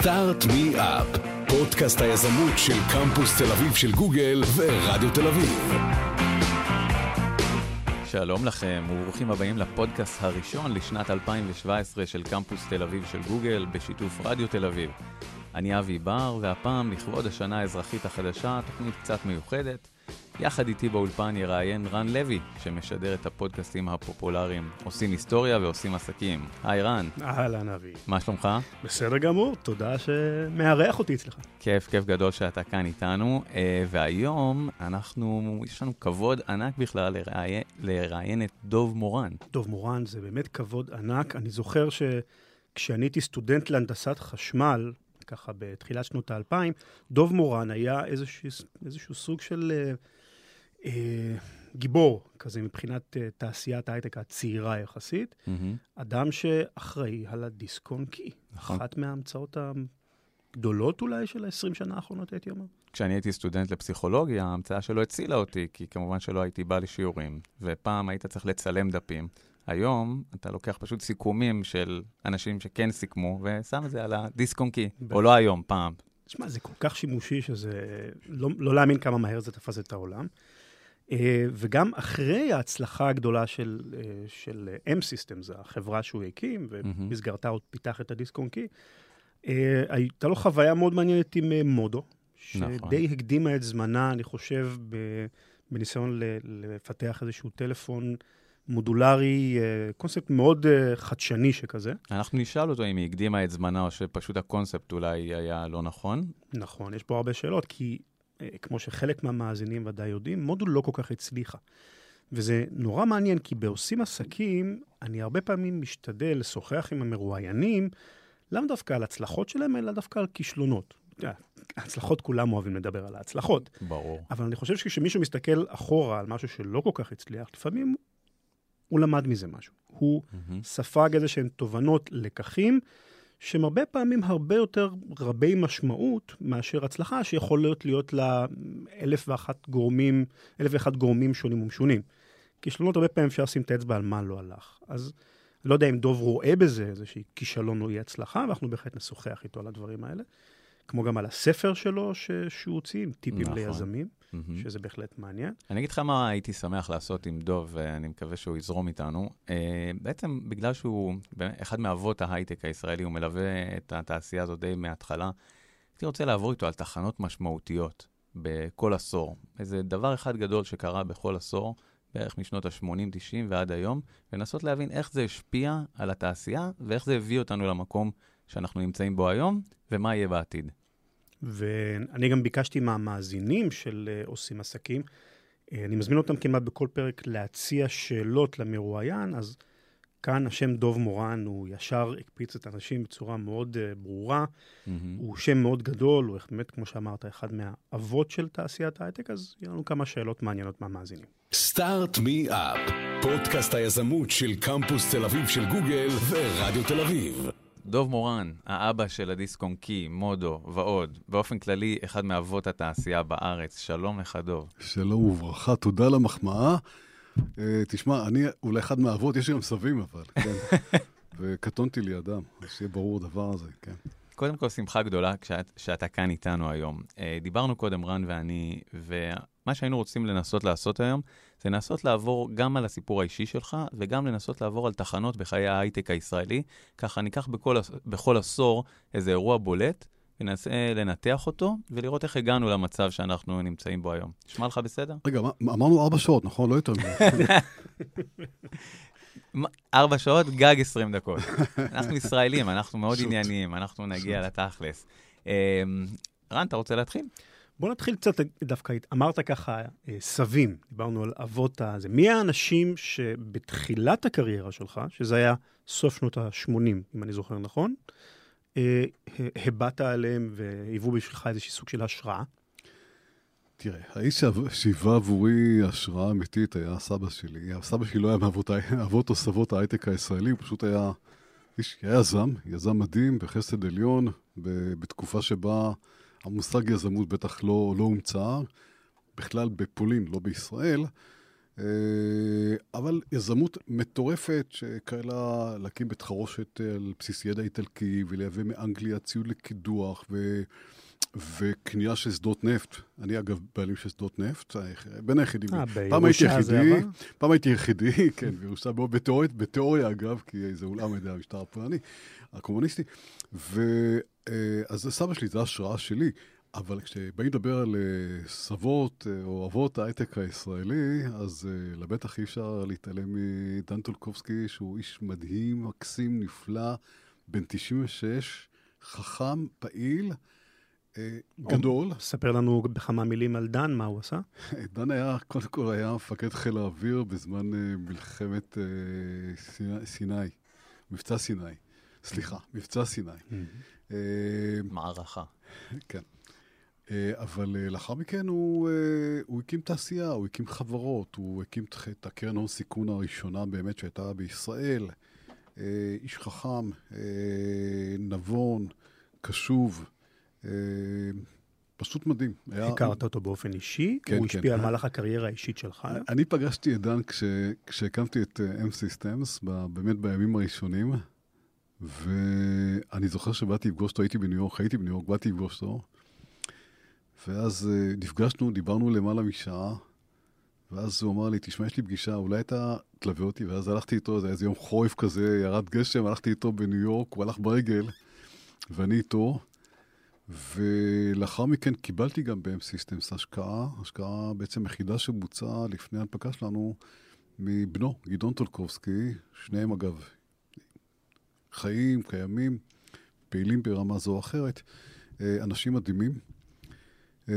סטארט מי אפ, פודקאסט היזמות של קמפוס תל אביב של גוגל ורדיו תל אביב. שלום לכם, וברוכים הבאים לפודקאסט הראשון לשנת 2017 של קמפוס תל אביב של גוגל, בשיתוף רדיו תל אביב. אני אבי בר, והפעם, לכבוד השנה האזרחית החדשה, תוכנית קצת מיוחדת. יחד איתי באולפן יראיין רן לוי, שמשדר את הפודקאסטים הפופולריים עושים היסטוריה ועושים עסקים. היי רן. אהלן אבי. מה שלומך? בסדר גמור, תודה שמארח אותי אצלך. כיף, כיף גדול שאתה כאן איתנו, אה, והיום אנחנו, יש לנו כבוד ענק בכלל לראיין, לראיין את דוב מורן. דוב מורן זה באמת כבוד ענק. אני זוכר שכשאני הייתי סטודנט להנדסת חשמל, ככה בתחילת שנות האלפיים, דוב מורן היה איזשהו, איזשהו סוג של אה, גיבור כזה מבחינת אה, תעשיית ההייטק הצעירה יחסית. Mm-hmm. אדם שאחראי על הדיסק און קי. נכון. אחת מההמצאות הגדולות אולי של ה-20 שנה האחרונות, הייתי אומר. כשאני הייתי סטודנט לפסיכולוגיה, ההמצאה שלו הצילה אותי, כי כמובן שלא הייתי בא לשיעורים, ופעם היית צריך לצלם דפים. היום אתה לוקח פשוט סיכומים של אנשים שכן סיכמו, ושם את זה על הדיסק און קי, או לא היום, פעם. תשמע, זה כל כך שימושי שזה... לא, לא להאמין כמה מהר זה תפס את העולם. Uh, וגם אחרי ההצלחה הגדולה של, uh, של M-Systems, החברה שהוא הקים, ובמסגרתה עוד פיתח את הדיסק און קי, הייתה לו חוויה מאוד מעניינת עם מודו, נכון. שדי הקדימה את זמנה, אני חושב, בניסיון לפתח איזשהו טלפון מודולרי, קונספט מאוד חדשני שכזה. אנחנו נשאל אותו אם היא הקדימה את זמנה, או שפשוט הקונספט אולי היה לא נכון. נכון, יש פה הרבה שאלות, כי אה, כמו שחלק מהמאזינים ודאי יודעים, מודול לא כל כך הצליחה. וזה נורא מעניין, כי בעושים עסקים, אני הרבה פעמים משתדל לשוחח עם המרואיינים, לאו דווקא על הצלחות שלהם, אלא דווקא על כישלונות. יודע, הצלחות, כולם אוהבים לדבר על ההצלחות. ברור. אבל אני חושב שכשמישהו מסתכל אחורה על משהו שלא כל כך הצליח, לפעמים הוא למד מזה משהו. הוא מהמם. ספג איזה שהן תובנות, לקחים, שהם הרבה פעמים הרבה יותר רבי משמעות מאשר הצלחה, שיכול להיות להיות לה אלף ואחת גורמים, אלף ואחת גורמים שונים ומשונים. כישלונות הרבה פעמים אפשר לשים את האצבע על מה לא הלך. אז לא יודע אם דוב רואה בזה איזושהי כישלון או אי הצלחה, ואנחנו בהחלט נשוחח איתו על הדברים האלה. כמו גם על הספר שלו ש... שהוא הוציא, עם טיפים נכון. ליזמים, מהמם. שזה בהחלט מעניין. אני אגיד לך מה הייתי שמח לעשות עם דוב, ואני מקווה שהוא יזרום איתנו. אה, בעצם בגלל שהוא אחד מאבות ההייטק הישראלי, הוא מלווה את התעשייה הזאת די מההתחלה. הייתי רוצה לעבור איתו על תחנות משמעותיות בכל עשור. איזה דבר אחד גדול שקרה בכל עשור, בערך משנות ה-80-90 ועד היום, ולנסות להבין איך זה השפיע על התעשייה, ואיך זה הביא אותנו למקום שאנחנו נמצאים בו היום, ומה יהיה בעתיד. ואני גם ביקשתי מהמאזינים של אה, עושים עסקים, אה, אני מזמין אותם כמעט בכל פרק להציע שאלות למרואיין, אז כאן השם דוב מורן, הוא ישר הקפיץ את האנשים בצורה מאוד uh, ברורה, מהמם. הוא שם מאוד גדול, הוא באמת, כמו שאמרת, אחד מהאבות של תעשיית ההייטק, אז יהיו לנו כמה שאלות מעניינות מהמאזינים. סטארט מי אפ, פודקאסט היזמות של קמפוס תל אביב של גוגל ורדיו תל אביב. דוב מורן, האבא של הדיסק און קי, מודו ועוד, באופן כללי, אחד מאבות התעשייה בארץ. שלום לך, דוב. שלום וברכה, תודה על המחמאה. Uh, תשמע, אני אולי אחד מהאבות, יש לי גם סבים אבל, כן. וקטונתי לידם, אז שיהיה ברור הדבר הזה, כן. קודם כל, שמחה גדולה כשאת, שאתה כאן איתנו היום. אה, דיברנו קודם, רן ואני, ומה שהיינו רוצים לנסות לעשות היום, זה לנסות לעבור גם על הסיפור האישי שלך, וגם לנסות לעבור על תחנות בחיי ההייטק הישראלי. ככה ניקח בכל, בכל עשור איזה אירוע בולט, וננסה לנתח אותו, ולראות איך הגענו למצב שאנחנו נמצאים בו היום. נשמע לך בסדר? רגע, מה- אמרנו ארבע שעות, נכון? לא יותר. מה- ארבע שעות, גג 20 דקות. אנחנו ישראלים, אנחנו מאוד. ענייניים, אנחנו נגיע לתכלס. אה, רן, אתה רוצה להתחיל? בוא נתחיל קצת דווקא, אמרת ככה, אה, סבים, דיברנו על אבות הזה. מי האנשים שבתחילת הקריירה שלך, שזה היה סוף שנות ה-80, אם אני זוכר נכון, אה, הבעת עליהם והיוו בשבילך איזשהו סוג של השראה? תראה, האיש שהיווה עבורי השראה אמיתית היה סבא שלי. הסבא שלי לא היה מאבות אבות או סבות ההייטק הישראלי, הוא פשוט היה איש, היה יזם, יזם מדהים בחסד עליון, בתקופה שבה המושג יזמות בטח לא, לא הומצא, בכלל בפולין, לא בישראל. אה, אבל יזמות מטורפת שכאלה להקים בית חרושת על בסיס ידע איטלקי ולייבא מאנגליה ציוד לקידוח ו... וקנייה של שדות נפט. אני אגב בעלים של שדות נפט, בין היחידים. אה, פעם הייתי יחידי? פעם הייתי יחידי, כן, בירושה, בתיאוריה, בתיאוריה אגב, כי זה אולם על ידי המשטר הפולני, הקומוניסטי. ואז סבא שלי, זו השראה שלי. אבל כשבאים לדבר על אה, סבות אה, או אבות ההייטק הישראלי, אז אה, לבטח אי אפשר להתעלם מדן טולקובסקי, שהוא איש מדהים, מקסים, נפלא, בן 96, חכם, פעיל, אה, גדול. ספר לנו בכמה מילים על דן, מה הוא עשה. דן היה, קודם כל היה מפקד חיל האוויר בזמן אה, מלחמת אה, סיני- סיני, מבצע סיני. סליחה, מבצע סיני. אה, מערכה. כן. אה, אבל אה, לאחר מכן הוא, הוא הקים תעשייה, הוא הקים חברות, הוא הקים את- הקרן הון סיכון הראשונה באמת שהייתה בישראל. איש חכם, נבון, קשוב, פשוט מדהים. היה- הכרת אותו באופן אישי? כן, הוא כן. השפיע על מהלך הקריירה האישית שלך? אני פגשתי את דן כש, כשהקמתי את M-Systems, ב- באמת בימים הראשונים, ואני זוכר שבאתי לפגוש אותו, הייתי בניו יורק, הייתי בניו יורק, באתי לפגוש אותו, ואז אה, נפגשנו, דיברנו למעלה משעה, ואז הוא אמר לי, תשמע, יש לי פגישה, אולי אתה תלווה אותי, ואז הלכתי איתו, זה היה איזה יום חורף כזה, ירד גשם, הלכתי איתו בניו יורק, הוא הלך ברגל, ואני איתו, ולאחר מכן קיבלתי גם ב-M Systems השקעה, השקעה בעצם יחידה שבוצעה לפני ההנפקה שלנו מבנו, גדעון טולקובסקי, שניהם אגב חיים, קיימים, פעילים ברמה זו או אחרת, אה, אנשים מדהימים. אה,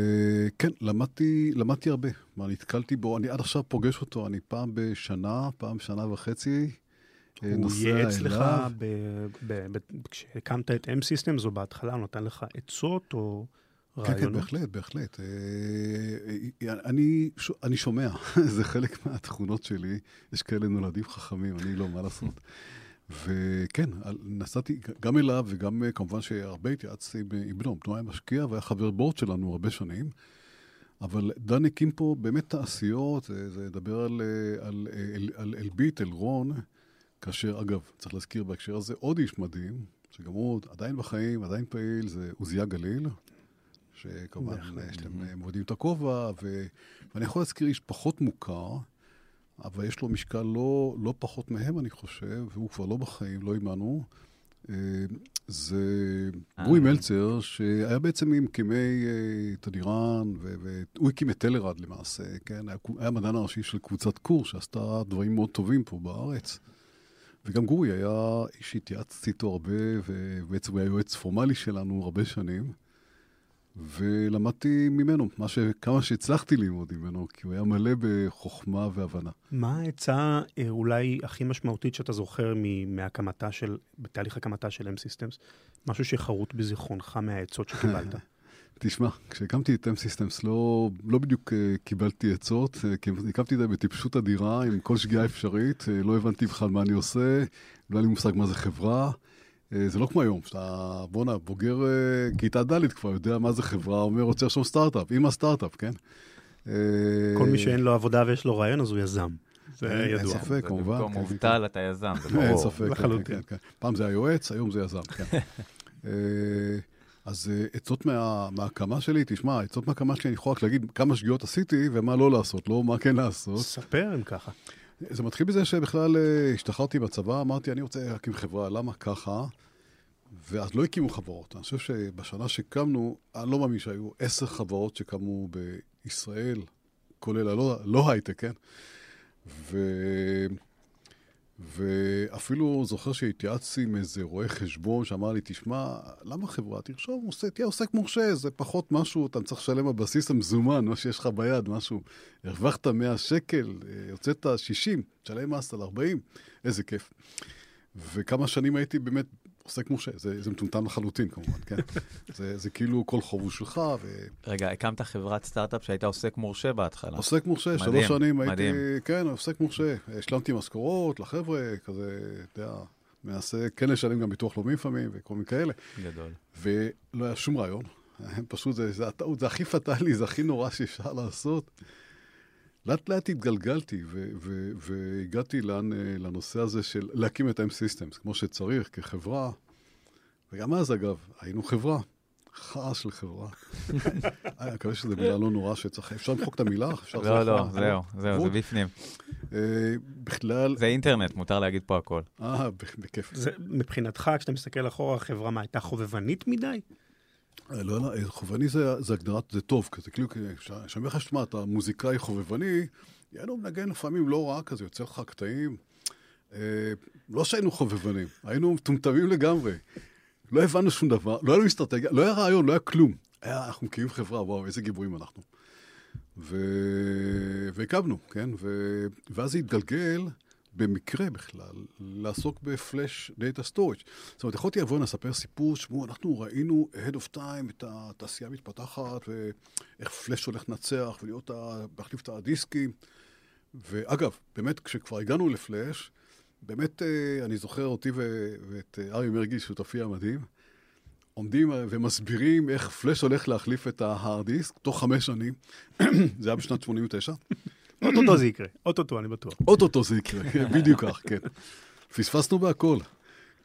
כן, למדתי, למדתי הרבה. מה, נתקלתי בו, אני עד עכשיו פוגש אותו, אני פעם בשנה, פעם בשנה וחצי. אה, הוא נוסע ייעץ לך, אליו. ב- ב- ב- כשהקמת את M-Systems, או בהתחלה הוא נתן לך עצות או כן, כן, רעיונות? בהחלט, בהחלט. אני, אני שומע, זה חלק מהתכונות שלי. יש כאלה נולדים חכמים, אני לא, מה לעשות. וכן, על- נסעתי גם אליו, וגם אה, כמובן שהרבה התייעצתי עם בנו. בנו היה משקיע והיה חבר בורד שלנו הרבה שנים. אבל דן הקים פה באמת תעשיות, זה, זה לדבר על, אה, על, אה, על, על אלביט, אלרון, כאשר, אגב, צריך להזכיר בהקשר הזה עוד איש מדהים, שגם הוא עדיין בחיים, עדיין פעיל, זה עוזיה גליל, שכמובן בהחלט. יש להם אה, מורידים את הכובע, ו... ואני יכול להזכיר איש פחות מוכר, אבל יש לו משקל לא, לא פחות מהם, אני חושב, והוא כבר לא בחיים, לא עימנו. אה, זה אה. גורי מלצר, שהיה בעצם ממקימי אה, תדירן, והוא הקים את טלרד למעשה, כן? היה, היה מדען הראשי של קבוצת קור, שעשתה דברים מאוד טובים פה בארץ. וגם גורי היה איש שהתייעצתי איתו הרבה, ובעצם הוא היה יועץ פורמלי שלנו הרבה שנים. ולמדתי ממנו, מה ש... כמה שהצלחתי ללמוד ממנו, כי הוא היה מלא בחוכמה והבנה. מה העצה אה, אולי הכי משמעותית שאתה זוכר מהקמתה של, בתהליך הקמתה של M-Systems? משהו שחרוט בזיכרונך מהעצות שקיבלת. תשמע, כשהקמתי את M-Systems לא, לא בדיוק uh, קיבלתי עצות, uh, כי הקמתי את זה בטיפשות אדירה, עם כל שגיאה אפשרית, uh, לא הבנתי בכלל מה אני עושה, לא היה לי מושג מה זה חברה. Uh, זה לא כמו היום, שאתה, בואנה, בוגר uh, כיתה ד' כבר יודע מה זה חברה, אומר, רוצה עכשיו סטארט-אפ, עם הסטארט-אפ, כן? Uh, כל מי שאין לו עבודה ויש לו רעיון, אז הוא יזם. זה אין ידוע. ספק. ספק, כמובן, במקום כן, מובטל אתה יזם, זה אין ברור. ספק, כן, לחלוטין. כן, כן. פעם זה היועץ, היום זה יזם, כן. אה, אז אה, עצות מה- מההקמה שלי, תשמע, עצות מההקמה שלי, אני יכול רק להגיד כמה שגיאות עשיתי ומה לא לעשות, לא מה כן לעשות. ספר אם ככה. זה מתחיל בזה שבכלל אה, השתחררתי בצבא, אמרתי, אני רוצה להקים חברה, למה ככה? ואז לא הקימו חברות. אני חושב שבשנה שקמנו, אני לא מאמין שהיו עשר חברות שקמו בישראל, כולל הלא לא הייטק, כן? ו... ואפילו זוכר שהתייעצתי עם איזה רואה חשבון שאמר לי, תשמע, למה חברה? תרשום, עושה, תהיה עוסק מורשה, זה פחות משהו, אתה צריך לשלם בבסיס המזומן, מה שיש לך ביד, משהו. הרווחת 100 שקל, אה, הוצאת 60, תשלם מס על 40, איזה כיף. וכמה שנים הייתי באמת עוסק מורשה, זה, זה מטומטם לחלוטין כמובן, כן? זה, זה כאילו כל חוב הוא שלך, ו... רגע, הקמת חברת סטארט-אפ שהייתה עוסק מורשה בהתחלה. עוסק מורשה, מדהים, שלוש שנים הייתי, מדהים. כן, עוסק מורשה. השלמתי משכורות לחבר'ה, כזה, אתה יודע, מנסה כן לשלם גם ביטוח לאומי לפעמים וכל מיני כאלה. גדול. ולא היה שום רעיון. פשוט זה, זה הטעות, זה הכי פטאלי, זה הכי נורא שאפשר לעשות. לאט לאט התגלגלתי והגעתי לאן, אה, לנושא הזה של להקים את M-Systems כמו שצריך כחברה. וגם אז, אגב, היינו חברה. חרא של חברה. אני מקווה שזו מילה לא נורא שצריך, אפשר למחוק את המילה? אפשר לא, לא, זהו, זהו, זה בפנים. אה, בכלל... זה אינטרנט, מותר להגיד פה הכל. אה, בכיף. מבחינתך, כשאתה מסתכל אחורה, החברה, מה, הייתה חובבנית מדי? אה, לא, לא, חובבני זה הגדרת, זה טוב, כזה כאילו, כשאני אומר לך, שמע, אתה מוזיקאי חובבני, יענו מנגן לפעמים לא רע כזה, יוצא לך קטעים. לא שהיינו חובבנים, היינו מטומטמים לגמרי. לא הבנו שום דבר, לא היה לנו אסטרטגיה, לא היה רעיון, לא היה כלום. היה, אנחנו מקימים חברה, וואו, איזה גיבורים אנחנו. והקמנו, כן? ו... ואז זה התגלגל, במקרה בכלל, לעסוק ב flash data storage. זאת אומרת, יכולתי לבוא ולספר סיפור, שמעו, אנחנו ראינו ahead of time את התעשייה המתפתחת, ואיך פלאש הולך לנצח, ולהיות, להחליף את הדיסקים. ואגב, באמת, כשכבר הגענו לפלאש, באמת, אה, אני זוכר אותי ואת אה, אריה מרגי, שותפי המדהים, עומדים אה, ומסבירים איך פלאש הולך להחליף את ה hard disk תוך חמש שנים. זה היה בשנת 89. אוטוטו זה יקרה, אוטוטו, אני בטוח. אוטוטו זה יקרה, כן, בדיוק כך, כן. פספסנו בהכל.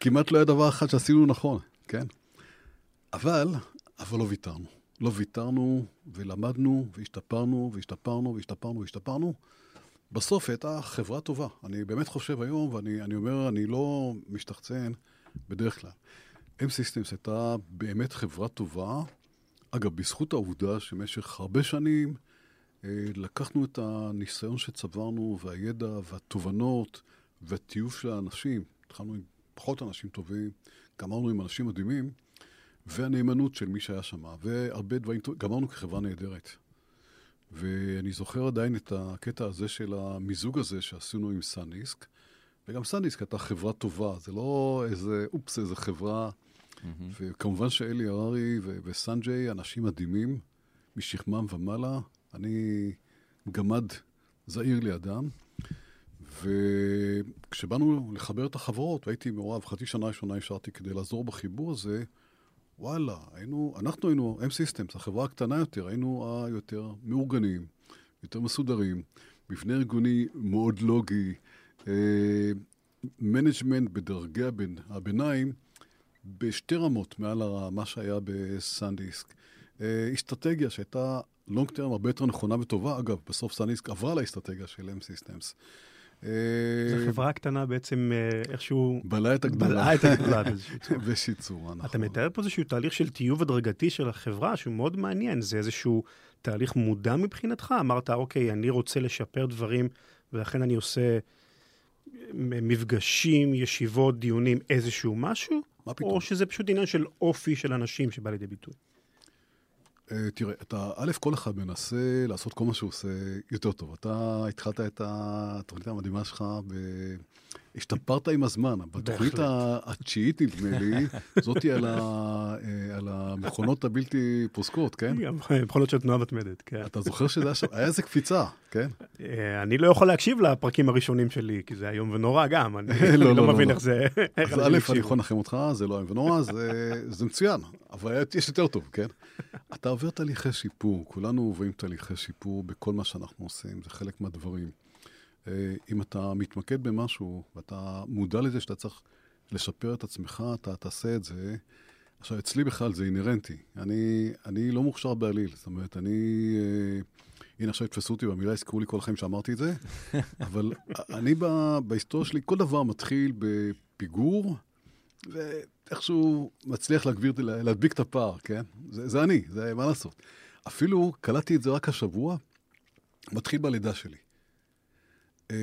כמעט לא היה דבר אחד שעשינו נכון, כן? אבל, אבל לא ויתרנו. לא ויתרנו, ולמדנו, והשתפרנו, והשתפרנו, והשתפרנו, והשתפרנו. בסוף הייתה חברה טובה. אני באמת חושב היום, ואני אומר, אני לא משתחצן בדרך כלל. M-Systems הייתה באמת חברה טובה. אגב, בזכות העובדה שבמשך הרבה שנים לקחנו את הניסיון שצברנו, והידע, והתובנות, והטיוב של האנשים. התחלנו עם פחות אנשים טובים, גמרנו עם אנשים מדהימים, והנאמנות של מי שהיה שם, והרבה דברים טובים, גמרנו כחברה נהדרת. ואני זוכר עדיין את הקטע הזה של המיזוג הזה שעשינו עם סאניסק, וגם סאניסק הייתה חברה טובה, זה לא איזה, אופס, איזה חברה. Mm-hmm. וכמובן שאלי הררי וסנג'יי, אנשים מדהימים, משכמם ומעלה. אני גמד זעיר לידם. וכשבאנו לחבר את החברות, והייתי מעורב, חצי שנה ראשונה השארתי כדי לעזור בחיבור הזה, וואלה, היינו, אנחנו היינו M-Systems, החברה הקטנה יותר, היינו היותר מאורגנים, יותר מסודרים, מבנה ארגוני מאוד לוגי, management אה, בדרגי הבין, הביניים, בשתי רמות מעל מה שהיה ב SanDisk. אה, אסטרטגיה שהייתה long term הרבה יותר נכונה וטובה, אגב, בסוף SanDisk עברה לאסטרטגיה של M-Systems. זו אה, חברה קטנה בעצם אה, איכשהו... בלעה את הגדולה. בלעה את הגדולה באיזושהי צורה. באיזושהי צורה, נכון. אתה מתאר פה איזשהו תהליך של טיוב הדרגתי של החברה, שהוא מאוד מעניין. זה איזשהו תהליך מודע מבחינתך? אמרת, אוקיי, אני רוצה לשפר דברים, ולכן אני עושה מפגשים, ישיבות, דיונים, איזשהו משהו? מה פתאום? או שזה פשוט עניין של אופי של אנשים שבא לידי ביטוי? אה, תראה, אתה, א', כל אחד מנסה לעשות כל מה שהוא עושה יותר טוב. אתה התחלת את התוכנית המדהימה שלך ב... השתפרת עם הזמן. בתוכנית התשיעית, נדמה לי, זאתי על, ה, אה, על המכונות הבלתי פוסקות, כן? מכונות של תנועה מתמדת, כן. אתה זוכר שזה היה איזה קפיצה, כן? אה, אני לא יכול להקשיב לפרקים הראשונים שלי, כי זה איום ונורא גם. אני לא, לא, לא מבין לא. איך זה... אז א', אני יכול לנחם אותך, זה לא איום ונורא, זה מצוין, אבל יש יותר טוב, כן? אתה עובר תהליכי שיפור, כולנו עוברים תהליכי שיפור בכל מה שאנחנו עושים, זה חלק מהדברים. אה, אם אתה מתמקד במשהו ואתה מודע לזה שאתה צריך לשפר את עצמך, אתה תעשה את זה. עכשיו, אצלי בכלל זה אינהרנטי. אני, אני לא מוכשר בעליל. זאת אומרת, אני... אה, הנה, עכשיו יתפסו אותי במילה, יזכרו לי כל החיים שאמרתי את זה, אבל אני בהיסטוריה שלי, כל דבר מתחיל בפיגור, ואיכשהו מצליח להגביר, להדביק את הפער, כן? זה, זה אני, זה מה לעשות. אפילו קלטתי את זה רק השבוע, מתחיל בלידה שלי. אה,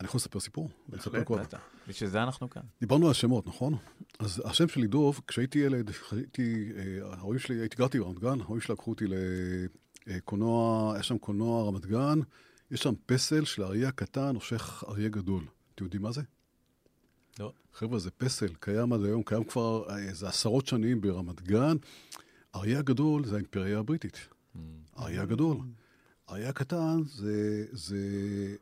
אני יכול לספר סיפור? בהחלט, בטח. בשביל זה אנחנו כאן. דיברנו על שמות, נכון? אז השם שלי דוב, כשהייתי ילד, הייתי, אה, ההורים שלי, הייתי גרתי ברמת גן, ההורים שלי לקחו אותי לקולנוע, היה שם קולנוע רמת גן, יש שם פסל של אריה קטן נושך אריה גדול. אתם יודעים מה זה? לא. חבר'ה, זה פסל, קיים עד היום, קיים כבר איזה עשרות שנים ברמת גן. אריה הגדול זה האימפריה הבריטית. Mm. אריה הגדול. האריה הקטן זה, זה,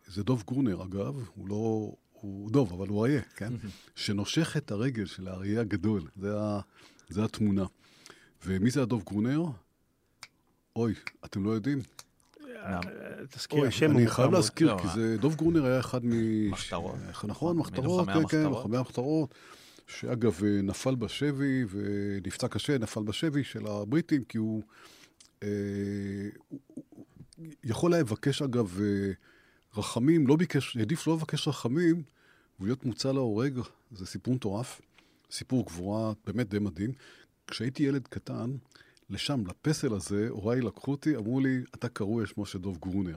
זה דוב גרונר, אגב, הוא לא... הוא דוב, אבל הוא אריה, כן? שנושך את הרגל של האריה הגדול, זה, ה, זה התמונה. ומי זה הדוב גרונר? אוי, אתם לא יודעים? תזכיר השם. אני חייב להזכיר, לא, כי מה? זה, דוב גרונר היה אחד מ... מחתרות. נכון, מחתרות, מלוחמי כן, כן. לוחמי המחתרות, שאגב אה, נפל בשבי ונפצע קשה, נפל בשבי של הבריטים, כי הוא יכול היה לבקש, אגב, אה, רחמים, לא ביקש, העדיף לא לבקש רחמים ולהיות מוצא להורג, זה סיפור מטורף, סיפור גבורה באמת די מדהים. כשהייתי ילד קטן, לשם, לפסל הזה, הוריי לקחו אותי, אמרו לי, אתה קרוי על שמו של דוב גרונר.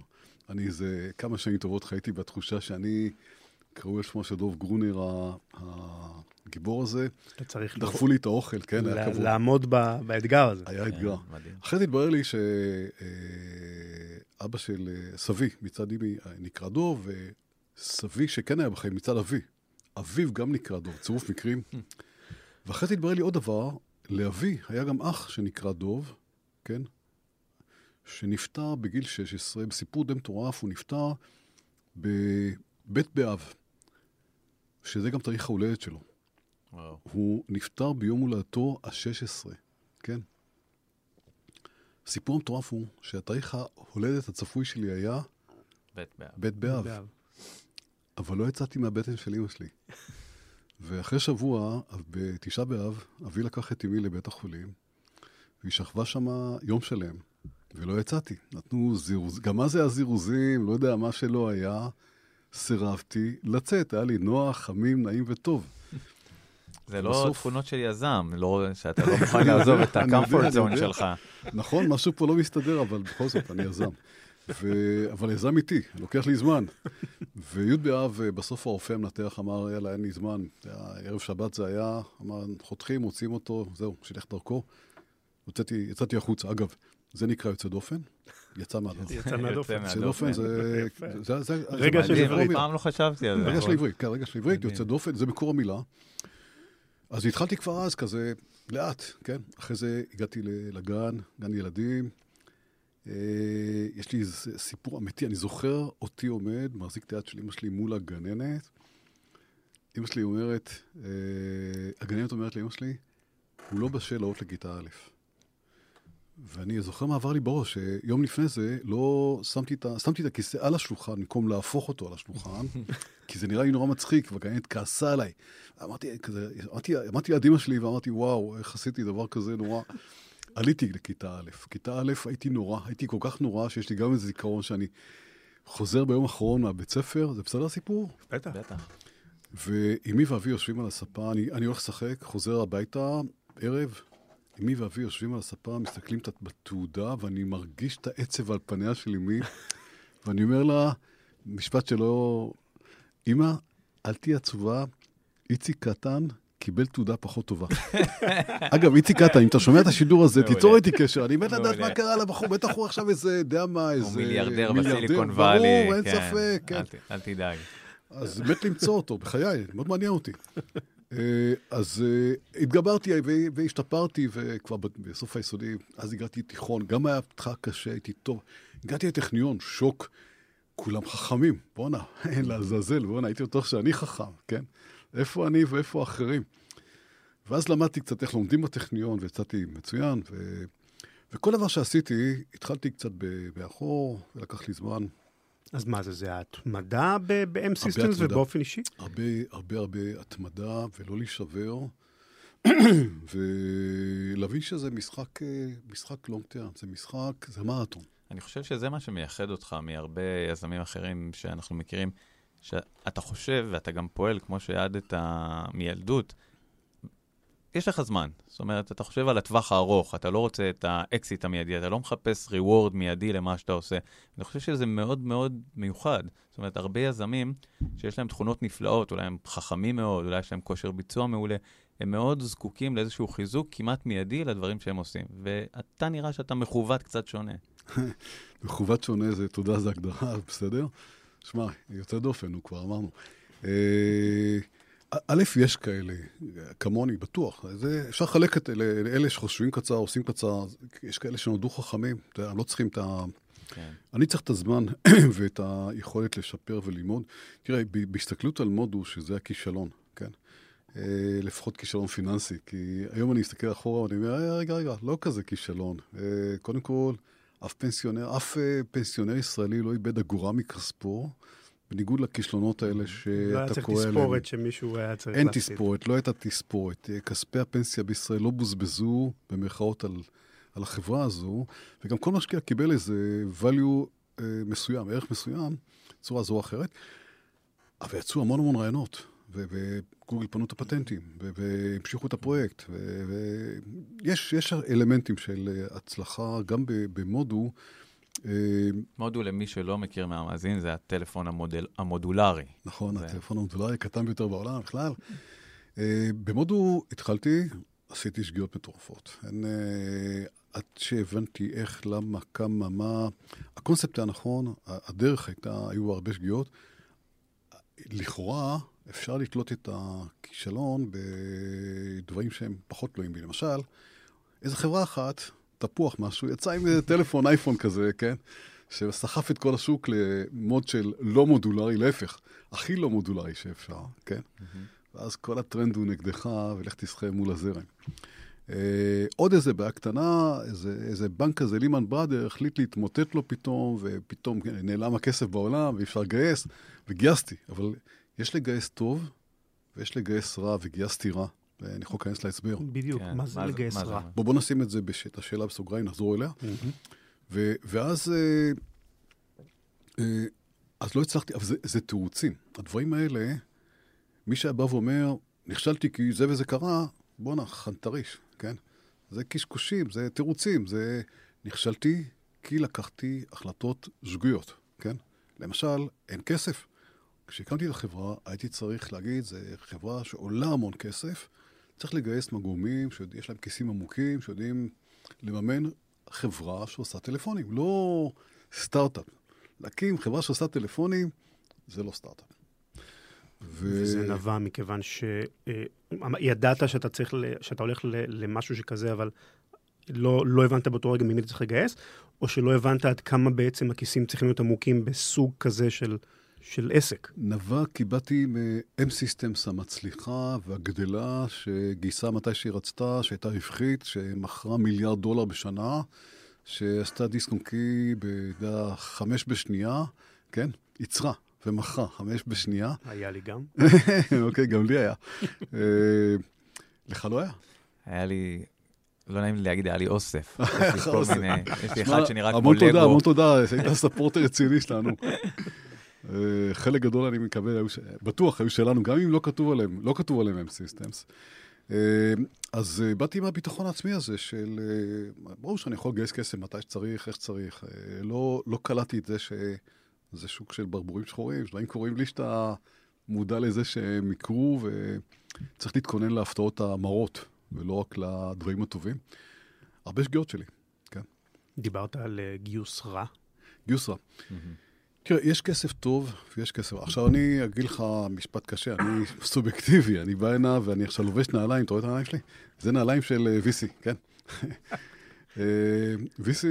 אני איזה כמה שנים טובות חייתי בתחושה שאני קרוי על שמו של דוב גרונר, הגיבור הזה. אתה צריך דחפו לי את האוכל, כן, היה כבוד. לעמוד ב- באתגר הזה. היה אתגר. כן, מדהים. אחרי זה התברר לי שאבא של אה, סבי מצד אמי אה, נקרא דוב, וסבי שכן היה בחיים מצד אבי. אביו גם נקרא דוב, צירוף מקרים. ואחרי זה התברר לי עוד דבר, לאבי היה גם אח שנקרא דוב, כן? שנפטר בגיל 16, בסיפור די מטורף, הוא נפטר בבית באב, שזה גם תאריך ההולדת שלו. וואו. הוא נפטר ביום הולדתו ה-16, כן? הסיפור המטורף הוא שהתאריך ההולדת הצפוי שלי היה בית באב. ב' באב. אבל לא יצאתי מהבטן של אמא שלי. ואחרי שבוע, בתשעה באב, אבי לקח את אמי לבית החולים, והיא שכבה שם יום שלם, ולא יצאתי. נתנו זירוז, גם אז היה זירוזים, לא יודע, מה שלא היה, סירבתי לצאת, היה לי נוח, חמים, נעים וטוב. זה לא תכונות של יזם, לא- שאתה לא מוכן לעזוב את ה-comfort zone. שלך. נכון, משהו פה לא מסתדר, אבל בכל זאת, אני יזם. ו... אבל יזם איתי, לוקח לי זמן. וי' באב, אה, בסוף הרופא המנתח אמר, יאללה, אין לי זמן. ערב שבת זה היה, אמר, חותכים, מוציאים אותו, זהו, שילך דרכו. יצאתי, יצאתי החוצה. אגב, זה נקרא יוצא דופן, יצא מהדופן. יצא מהדופן. יוצא דופן זה... יפה. זה- זה- זה- רגע של עברית. פעם לא חשבתי על זה. רגע של עברית, כן, רגע של עברית. יוצא דופן, זה מקור המילה. אז התחלתי כבר אז כזה, לאט, כן? אחרי זה הגעתי ל- לגן, גן ילדים. אה, יש לי איזה סיפור אמיתי, אני זוכר אותי עומד, מחזיק את היד של אמא שלי מול הגננת. אמא שלי אומרת, אה, הגננת אומרת לאמא שלי, הוא לא בשל לעלות לכיתה א'. ואני זוכר מה עבר לי בראש, שיום לפני זה לא שמתי את, ה- שמתי את הכיסא על השולחן במקום להפוך אותו על השולחן, כי זה נראה לי נורא מצחיק, והגננת כעסה עליי. אמרתי, כזה, אמרתי, אמרתי ליד אמא שלי ואמרתי, וואו, איך עשיתי דבר כזה נורא. עליתי לכיתה א'. כיתה א' הייתי נורא, הייתי כל כך נורא, שיש לי גם איזה זיכרון שאני חוזר ביום האחרון מהבית ספר, זה בסדר הסיפור? בטח. בטח. ואמי ואבי יושבים על הספה, אני, אני הולך לשחק, חוזר הביתה, ערב, אמי ואבי יושבים על הספה, מסתכלים קצת בתעודה, ואני מרגיש את העצב על פניה של אמי, ואני אומר לה, משפט שלא... אמא, אל תהיי עצובה, איציק קטן קיבל תעודה פחות טובה. אגב, איציק קטן, אם אתה שומע את השידור הזה. תיצור איתי קשר, אני מת לדעת. מה קרה לבחור, בטח הוא עכשיו איזה, יודע מה, איזה... הוא מיליארדר בסיליקון וואלי. ברור, אין כן. ספק, כן. אל תדאג. אז מת למצוא אותו, בחיי, מאוד מעניין אותי. אה, אז אה, התגברתי והשתפרתי, וכבר בסוף היסודי, אז הגעתי לתיכון, גם היה פתחה קשה, הייתי טוב. הגעתי לטכניון, שוק, כולם חכמים, בואנה, אין לעזאזל, בואנה, הייתי בטוח שאני חכם, כן? איפה אני ואיפה האחרים? ואז למדתי קצת איך לומדים בטכניון, ויצאתי מצוין, ו... וכל דבר שעשיתי, התחלתי קצת באחור, ולקח לי זמן. אז מה זה, זה ההתמדה ב-M Systems. ובאופן אישי? הרבה, הרבה, הרבה התמדה ולא להישבר, ולהבין שזה משחק, אה, משחק long term, זה משחק, זה מרתון. אני חושב שזה מה שמייחד אותך מהרבה יזמים אחרים שאנחנו מכירים, שאתה חושב ואתה גם פועל כמו שידעת מילדות, יש לך זמן. זאת אומרת, אתה חושב על הטווח הארוך, אתה לא רוצה את האקזיט המיידי, אתה לא מחפש reward מיידי למה שאתה עושה. אני חושב שזה מאוד מאוד מיוחד. זאת אומרת, הרבה יזמים שיש להם תכונות נפלאות, אולי הם חכמים מאוד, אולי יש להם כושר ביצוע מעולה, הם מאוד זקוקים לאיזשהו חיזוק כמעט מיידי לדברים שהם עושים. ואתה נראה שאתה מכוות קצת שונה. מכוות שונה זה, תודה, זה הגדרה, בסדר? שמע, יוצא דופן, נו, כבר אמרנו. א', יש כאלה, כמוני, בטוח. זה, אפשר לחלק את אלה, אלה שחושבים קצר, עושים קצר, יש כאלה שנולדו חכמים, אתה יודע, לא צריכים את ה... כן. אני צריך את הזמן ואת היכולת לשפר וללמוד. תראה, בהסתכלות על מודו, שזה הכישלון, כן? אה, לפחות כישלון פיננסי, כי היום אני מסתכל אחורה ואני אומר, "אה, רגע, רגע, לא כזה כישלון. אה, קודם כל, אף פנסיונר, אף פנסיונר ישראלי לא איבד אגורה מכספו, בניגוד לכישלונות האלה לא היה שאתה צריך קורא עליהם. תספורת שמישהו היה צריך אין להפסיד. תספורת, לא הייתה תספורת. כספי הפנסיה בישראל לא בוזבזו, במרכאות, על, על החברה הזו, וגם כל משקיע קיבל איזה value אה, מסוים, ערך מסוים, בצורה זו או אחרת, אבל יצאו המון המון רעיונות, וגוגל פנו את הפטנטים, והמשיכו את הפרויקט, ויש יש אלמנטים של אה, הצלחה גם במודו. אה, מודו, למי שלא מכיר מהמאזין, זה הטלפון המודל, המודולרי. נכון, זה- הטלפון המודולרי הקטן ביותר בעולם בכלל. אה, במודו התחלתי, עשיתי שגיאות מטורפות. אין, אה, עד שהבנתי איך, למה, כמה, מה... הקונספט היה נכון, הדרך הייתה, היו הרבה שגיאות. לכאורה, אפשר לתלות את הכישלון בדברים שהם פחות תלויים בי. למשל, איזו חברה אחת, תפוח משהו, יצא עם איזה טלפון אייפון כזה, כן? שסחף את כל השוק למוד של לא מודולרי, להפך, הכי לא מודולרי שאפשר, כן? ואז כל הטרנד הוא נגדך, ולך תסחה מול הזרם. אה, עוד איזה בעיה קטנה, איזה, איזה בנק כזה, לימן בראדר, החליט להתמוטט לו פתאום, ופתאום נעלם הכסף בעולם, ואי אפשר לגייס, וגייסתי. אבל יש לגייס טוב, ויש לגייס רע, וגייסתי רע. ואני יכול להיכנס להסבר. בדיוק, כן, מה זה לגייס רע? אומר? בוא, נשים את זה, בש... את השאלה בסוגריים, נחזור אליה. מהמם. ו, ואז, אה, אה, אז לא הצלחתי, אבל זה, זה תירוצים. הדברים האלה, מי שהיה בא ואומר, נכשלתי כי זה וזה קרה, בואנה, חנטריש, כן? זה קשקושים, זה תירוצים, זה נכשלתי כי לקחתי החלטות שגויות, כן? למשל, אין כסף. כשהקמתי את החברה, הייתי צריך להגיד, זו חברה שעולה המון כסף, צריך לגייס מגורמים שיש להם כיסים עמוקים, שיודעים לממן חברה שעושה טלפונים, לא סטארט-אפ. להקים חברה שעושה טלפונים, זה לא סטארט-אפ. ו... וזה נבע מכיוון שידעת שאתה צריך, ל- שאתה הולך למשהו שכזה, אבל לא, לא הבנת באותו רגע ממי אתה צריך לגייס, או שלא הבנת עד כמה בעצם הכיסים צריכים להיות עמוקים בסוג כזה של, של עסק. נבע כי באתי מ-M Systems המצליחה והגדלה, שגייסה מתי שהיא רצתה, שהייתה רווחית, שמכרה מיליארד דולר בשנה, שעשתה דיסק און קי בחמש בשנייה, כן? ייצרה ומכרה חמש בשנייה. היה לי גם. אוקיי, גם לי היה. אה, לך לא היה? היה לי, לא נעים לי להגיד, היה לי אוסף. יש לי אחד שנראה כמו המון תודה, לגו. המון תודה, היית ספורט רציני שלנו. אה, חלק גדול, אני מקווה, היו ש- בטוח היו שלנו, גם אם לא כתוב עליהם, לא כתוב עליהם M Systems. אה, אז אה, באתי עם הביטחון העצמי הזה של, ברור שאני יכול לגייס כסף מתי שצריך, איך שצריך. לא, לא קלטתי את זה שזה שוק של ברבורים שחורים, שדברים קורים בלי שאתה מודע לזה שהם יקרו, וצריך להתכונן להפתעות המרות, ולא רק לדברים הטובים. הרבה שגיאות שלי. דיברת על גיוס רע. גיוס רע. תראה, יש כסף טוב ויש כסף. עכשיו אני אגיד לך משפט קשה, אני סובייקטיבי, אני בא הנה ואני עכשיו לובש נעליים, אתה רואה את הנעליים שלי? זה נעליים של אה, VC, כן? אה, VC,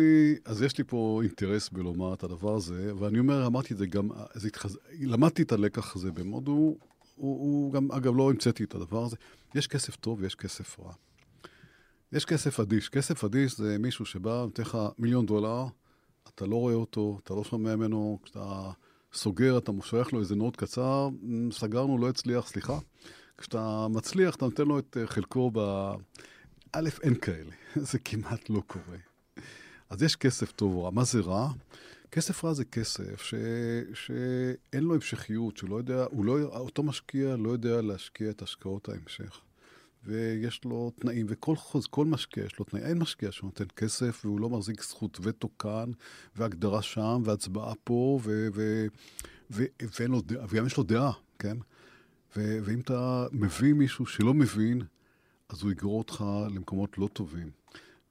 אז יש לי פה אינטרס בלומר את הדבר הזה, ואני אומר, אמרתי את זה גם, זה התחז... למדתי את הלקח הזה במוד, הוא, הוא, הוא גם, אגב, לא המצאתי את הדבר הזה. יש כסף טוב ויש כסף רע. יש כסף אדיש. כסף אדיש זה מישהו שבא, נותן לך מיליון דולר, אתה לא רואה אותו, אתה לא שומע ממנו, כשאתה סוגר, אתה שולח לו איזה נוט קצר, "מ, סגרנו, לא הצליח, סליחה. כשאתה מצליח, אתה נותן לו את אה, חלקו ב... א', אין כאלה, זה כמעט לא קורה. אז יש כסף טוב או רע. מה זה רע? כסף רע זה כסף ש... שאין לו המשכיות, שהוא לא יודע, הוא לא... אותו משקיע לא יודע להשקיע את השקעות ההמשך. ויש לו תנאים, וכל חוז, כל משקיע יש לו תנאים. אין משקיע שנותן כסף והוא לא מחזיק זכות וטו כאן, והגדרה שם, והצבעה פה, ו, ו, ו, ואין לו וגם יש לו דעה, כן? ו, ואם אתה מביא מישהו שלא מבין, אז הוא יגרור אותך למקומות לא טובים.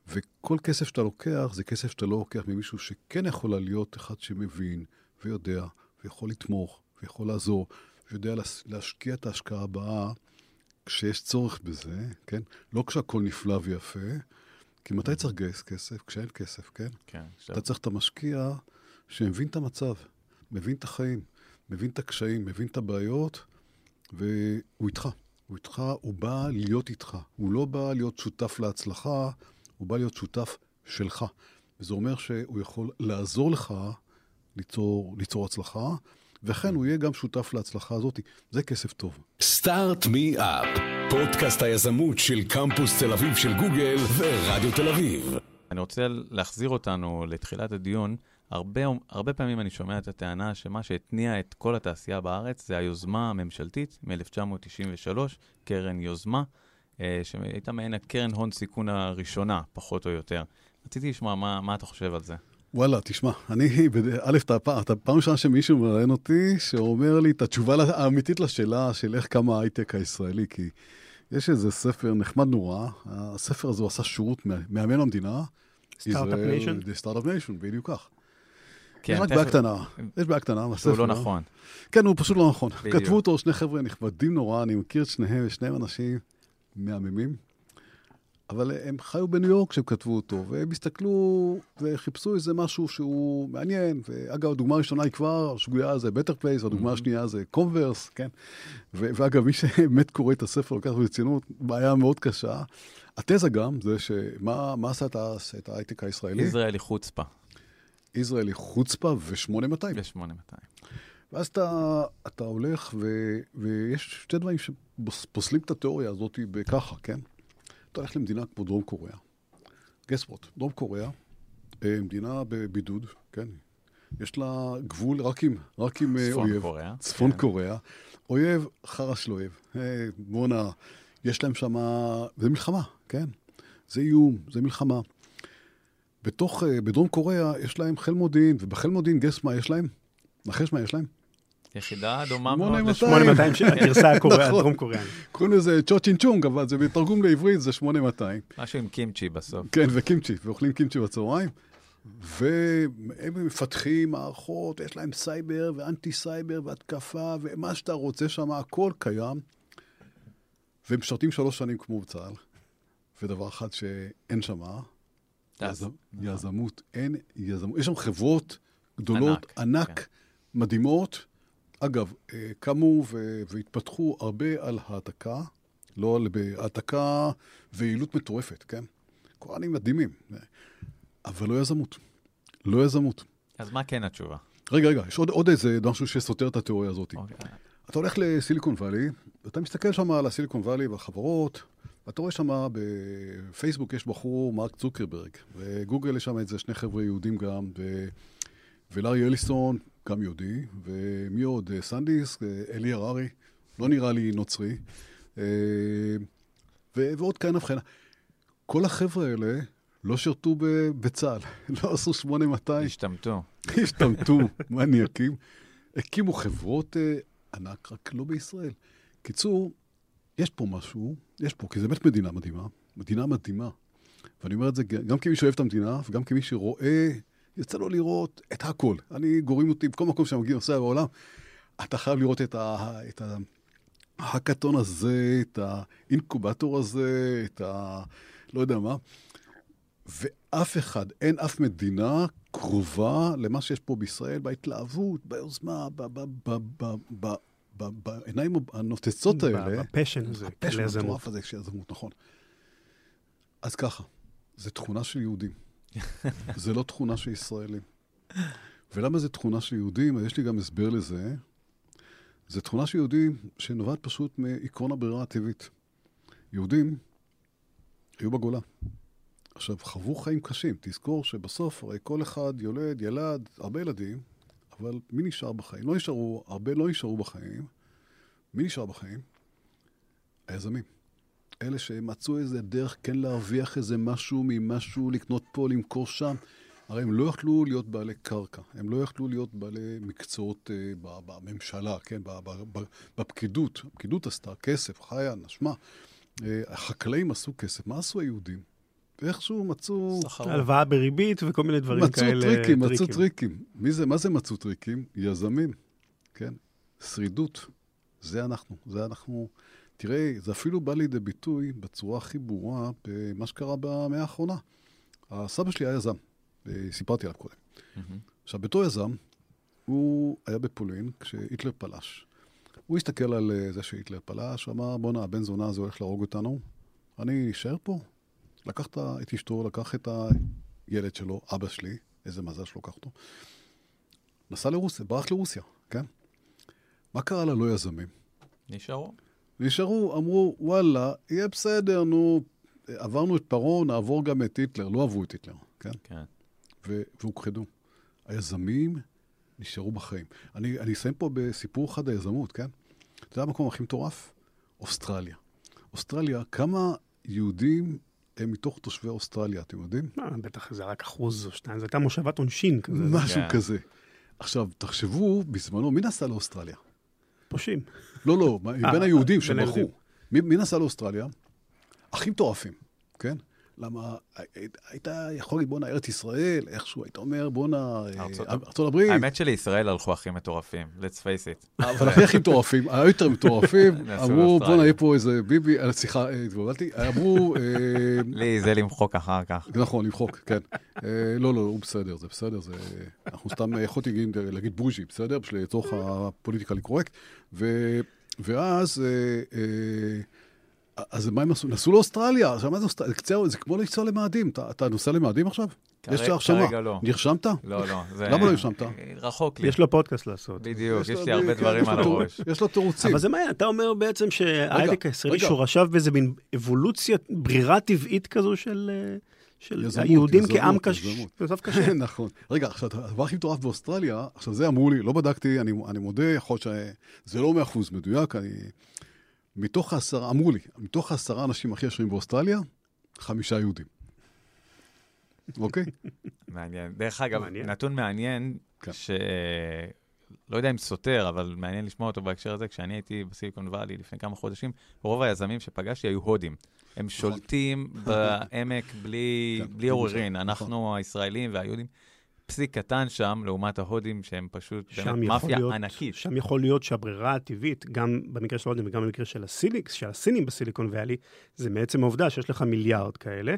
וכל כסף שאתה לוקח, זה כסף שאתה לא לוקח ממישהו שכן יכול להיות אחד שמבין, ויודע, ויכול לתמוך, ויכול לעזור, ויודע להש- להשקיע את ההשקעה הבאה. כשיש צורך בזה, כן? לא כשהכול נפלא ויפה, כי מתי צריך לגייס כסף? כשאין כסף, כן? כן, אתה צריך את המשקיע שמבין את המצב, מבין את החיים, מבין את הקשיים, מבין את הבעיות, והוא איתך. הוא איתך, הוא בא להיות איתך. הוא לא בא להיות שותף להצלחה, הוא בא להיות שותף שלך. וזה אומר שהוא יכול לעזור לך ליצור, ליצור הצלחה, וכן הוא יהיה גם שותף להצלחה הזאת. זה כסף טוב. סטארט מי אפ, פודקאסט היזמות של קמפוס תל אביב של גוגל ורדיו תל אביב. אני רוצה להחזיר אותנו לתחילת הדיון. הרבה, הרבה פעמים אני שומע את הטענה שמה שהתניע את כל התעשייה בארץ זה היוזמה הממשלתית מ-1993, קרן יוזמה, אה, שהייתה מעין הקרן הון סיכון הראשונה, פחות או יותר. רציתי לשמוע מה, מה אתה חושב על זה. וואלה, תשמע, אני, א', אתה פעם ראשונה שמישהו מראיין אותי, שאומר לי את התשובה האמיתית לשאלה של איך קם ההייטק הישראלי, כי יש איזה ספר נחמד נורא, הספר הזה עשה שירות מהמם למדינה. Start-Up Nation? Start-Up Nation, בדיוק כך. כן, יש רק בעיה קטנה, יש בעיה קטנה בספר. הוא לא נכון. כן, הוא פשוט לא נכון. כתבו אותו שני חבר'ה נכבדים נורא, אני מכיר את שניהם, שניהם אנשים מהממים. אבל הם חיו בניו יורק כשהם כתבו אותו, והם הסתכלו וחיפשו איזה משהו שהוא מעניין. ואגב, הדוגמה הראשונה היא כבר שגויה זה Better Place, והדוגמה mm-hmm. השנייה זה Comverse, כן? ואגב, מי שבאמת קורא את הספר לוקח ברצינות, בעיה מאוד קשה. התזה גם, זה שמה עשה את ההייטק הישראלי? ישראלי חוצפה. ישראלי חוצפה ו-8200. ו-8200. ואז אתה, אתה הולך, ו, ויש שתי דברים שפוסלים את התיאוריה הזאת בככה, כן? אתה הולך למדינה כמו דרום קוריאה. guess what, דרום קוריאה, אה, מדינה בבידוד, כן? יש לה גבול רק עם, רק עם אה, צפון אויב. קוריאה. צפון כן. קוריאה. אויב, חרא של אויב. אה, בואנה, יש להם שם... זה מלחמה, כן? זה איום, זה מלחמה. בתוך, בדרום קוריאה יש להם חיל מודיעין, ובחיל מודיעין, גס מה יש להם? נחש מה יש להם? יחידה דומה מאוד. 8200 של הגרסה נכון. הדרום קוריאנית. קוראים לזה צ'וצ'ינצ'ונג, אבל זה בתרגום לעברית זה 8200. משהו עם קימצ'י בסוף. כן, וקימצ'י, ואוכלים קימצ'י בצהריים. והם מפתחים מערכות, יש להם סייבר ואנטי סייבר והתקפה, ומה שאתה רוצה שם, הכל קיים. והם משרתים שלוש שנים כמו בצה"ל. ודבר אחד שאין שם, יזמ, יזמות, אין יזמות. יש שם חברות גדולות, ענק, ענק כן. מדהימות. אגב, אה, קמו והתפתחו הרבה על העתקה, לא על העתקה ויעילות מטורפת, כן? קוראנים מדהימים, אבל לא יזמות. לא יזמות. אז מה כן התשובה? רגע, רגע, יש עוד, עוד איזה משהו שסותר את התיאוריה הזאת. Okay. אוקיי. אתה הולך לסיליקון וואלי, ואתה מסתכל שם על הסיליקון וואלי והחברות, ואתה רואה שם בפייסבוק יש בחור, מרק צוקרברג, וגוגל יש שם איזה שני חבר'ה יהודים גם, ו... ולארי אליסון, גם יהודי, ומי עוד? סנדיס, אלי הררי, לא נראה לי נוצרי, אה. ועוד כהנה וכהנה. כל החבר'ה האלה לא שירתו בצה"ל, לא עשו 8200. השתמטו. השתמטו, מניאקים. הקימו חברות אה, ענק, רק לא בישראל. קיצור, יש פה משהו, יש פה, כי זו באמת מדינה מדהימה, מדינה מדהימה. ואני אומר את זה גם כמי שאוהב את המדינה, וגם כמי שרואה, יוצא לו לראות את הכל. אני, גורמים אותי בכל מקום שאני מגיע נוסע בעולם, אתה חייב לראות את, ה, את ההאקתון הזה, את ה incubator הזה, את ה... לא יודע מה. ואף אחד, אין אף מדינה קרובה למה שיש פה בישראל, בהתלהבות, ביוזמה, בעיניים הנוצצות האלה, ב passion הזה, ה passion המטורף הזה של יזמות, נכון. אז ככה, זו תכונה של יהודים. זה לא תכונה של ישראלים. ולמה זו תכונה של יהודים? יש לי גם הסבר לזה. זו תכונה של יהודים שנובעת פשוט מעקרון הברירה הטבעית. יהודים היו בגולה. עכשיו, חוו חיים קשים. תזכור שבסוף, הרי כל אחד יולד, ילד, הרבה ילדים, אבל מי נשאר בחיים? לא נשארו, הרבה לא נשארו בחיים. מי נשאר בחיים? היזמים. אלה שמצאו איזה דרך כן להרוויח איזה משהו ממשהו, לקנות פה, למכור שם. הרי הם לא יכלו להיות בעלי קרקע, הם לא יכלו להיות בעלי מקצועות uh, בממשלה, כן, בפקידות. הפקידות עשתה כסף, חיה, נשמה. Uh, החקלאים עשו כסף. מה עשו היהודים? ואיכשהו מצאו... הלוואה בריבית וכל מיני דברים מצאו כאלה. מצאו טריקים, מצאו טריקים. מי זה, מה זה מצאו טריקים? יזמים, כן? שרידות. זה אנחנו, זה אנחנו. תראה, זה אפילו בא לידי ביטוי בצורה הכי ברורה במה שקרה במאה האחרונה. הסבא שלי היה יזם, סיפרתי עליו קודם. Mm-hmm. עכשיו, בתור יזם, הוא היה בפולין כשהיטלר פלש. הוא הסתכל על אה, זה שהיטלר פלש, אמר, בואנה, הבן זונה הזה הולך להרוג אותנו, אני אשאר פה, לקח את אשתו, לקח את ילד שלו, אבא שלי, איזה מזל שלא לקח אותו, נסע לרוסיה, ברח לרוסיה, כן? מה קרה ללא יזמים? נשארו. נשארו, אמרו, וואלה, יהיה בסדר, נו, עברנו את פרעה, נעבור גם את היטלר. לא אהבו את היטלר, כן? כן. ו- והוכחדו. היזמים נשארו בחיים. אני, אני אסיים פה בסיפור אחד היזמות, כן? אתה יודע המקום הכי מטורף? אוסטרליה. אוסטרליה, כמה יהודים הם מתוך תושבי אוסטרליה, אתם יודעים? אה, בטח זה רק אחוז או שניים, זו הייתה מושבת עונשין כזה. משהו כן. כזה. עכשיו, תחשבו, בזמנו, מי נסע לאוסטרליה? פושעים. לא, לא, אה, היהודים בין שברחו. היהודים. מי, מי נסע לאוסטרליה? הכי מטורפים, כן? למה, היית יכול להגיד, בואנה, ארץ ישראל, איכשהו, היית אומר, בואנה, אה, ארצות- הברית. האמת שלישראל הלכו הכי מטורפים, let's face it. אבל הכי הכי מטורפים, היותר מטורפים, נסעו אמרו. בואנה, יהיה פה איזה ביבי, אה, סליחה, אה, התבלבלתי, אמרו, לי זה למחוק אחר כך. נכון, למחוק, כן. לא, לא, הוא בסדר, זה בסדר, זה... אנחנו סתם, יכולתי להגיד- בוז'י, בסדר? בשביל לצורך הפוליטיקלי קורקט. ואז, אז מה הם עשו? נסעו לאוסטרליה, עכשיו מה זה אוסטרליה? זה כמו לנסוע למאדים. אתה- אתה נוסע למאדים עכשיו? כרגע- יש לך הרשמה. כרגע לא. נרשמת? לא, לא. זה- למה לא נרשמת? רחוק לי. יש לו פודקאסט לעשות. בדיוק, יש לי הרבה כן, דברים על הראש. יש לו תירוצים. אבל זה מעניין, אתה אומר בעצם שההייטק הישראלי. שורשיו באיזה מין אבולוציה, ברירה טבעית כזו של של יזמות, היהודים יזמות, כעם. קשה. נכון. רגע, עכשיו, הדבר הכי מטורף באוסטרליה, עכשיו זה אמרו לי, לא בדקתי, אני, אני מודה, יכול להיות שזה לא מאה אחוז מדויק, אני... מתוך העשרה, אמרו לי, מתוך העשרה אנשים הכי ישרים באוסטרליה, חמישה יהודים. אוקיי? מעניין. דרך אגב, מעניין. נתון מעניין, כן. ש... לא יודע אם סותר, אבל מעניין לשמוע אותו בהקשר הזה. כשאני הייתי בסיליקון וואלי לפני כמה חודשים, רוב היזמים שפגשתי היו הודים. הם שולטים בעמק בלי, נכון. כן, בלי עוררין. נכון. אנחנו הישראלים והיהודים, פסיק קטן שם, לעומת ההודים שהם פשוט באמת מאפיה להיות- ענקית. שם יכול להיות שהברירה הטבעית, גם במקרה של הודים וגם במקרה של הסיליקס, של הסינים בסיליקון ואלי, זה מעצם העובדה שיש לך מיליארד כאלה,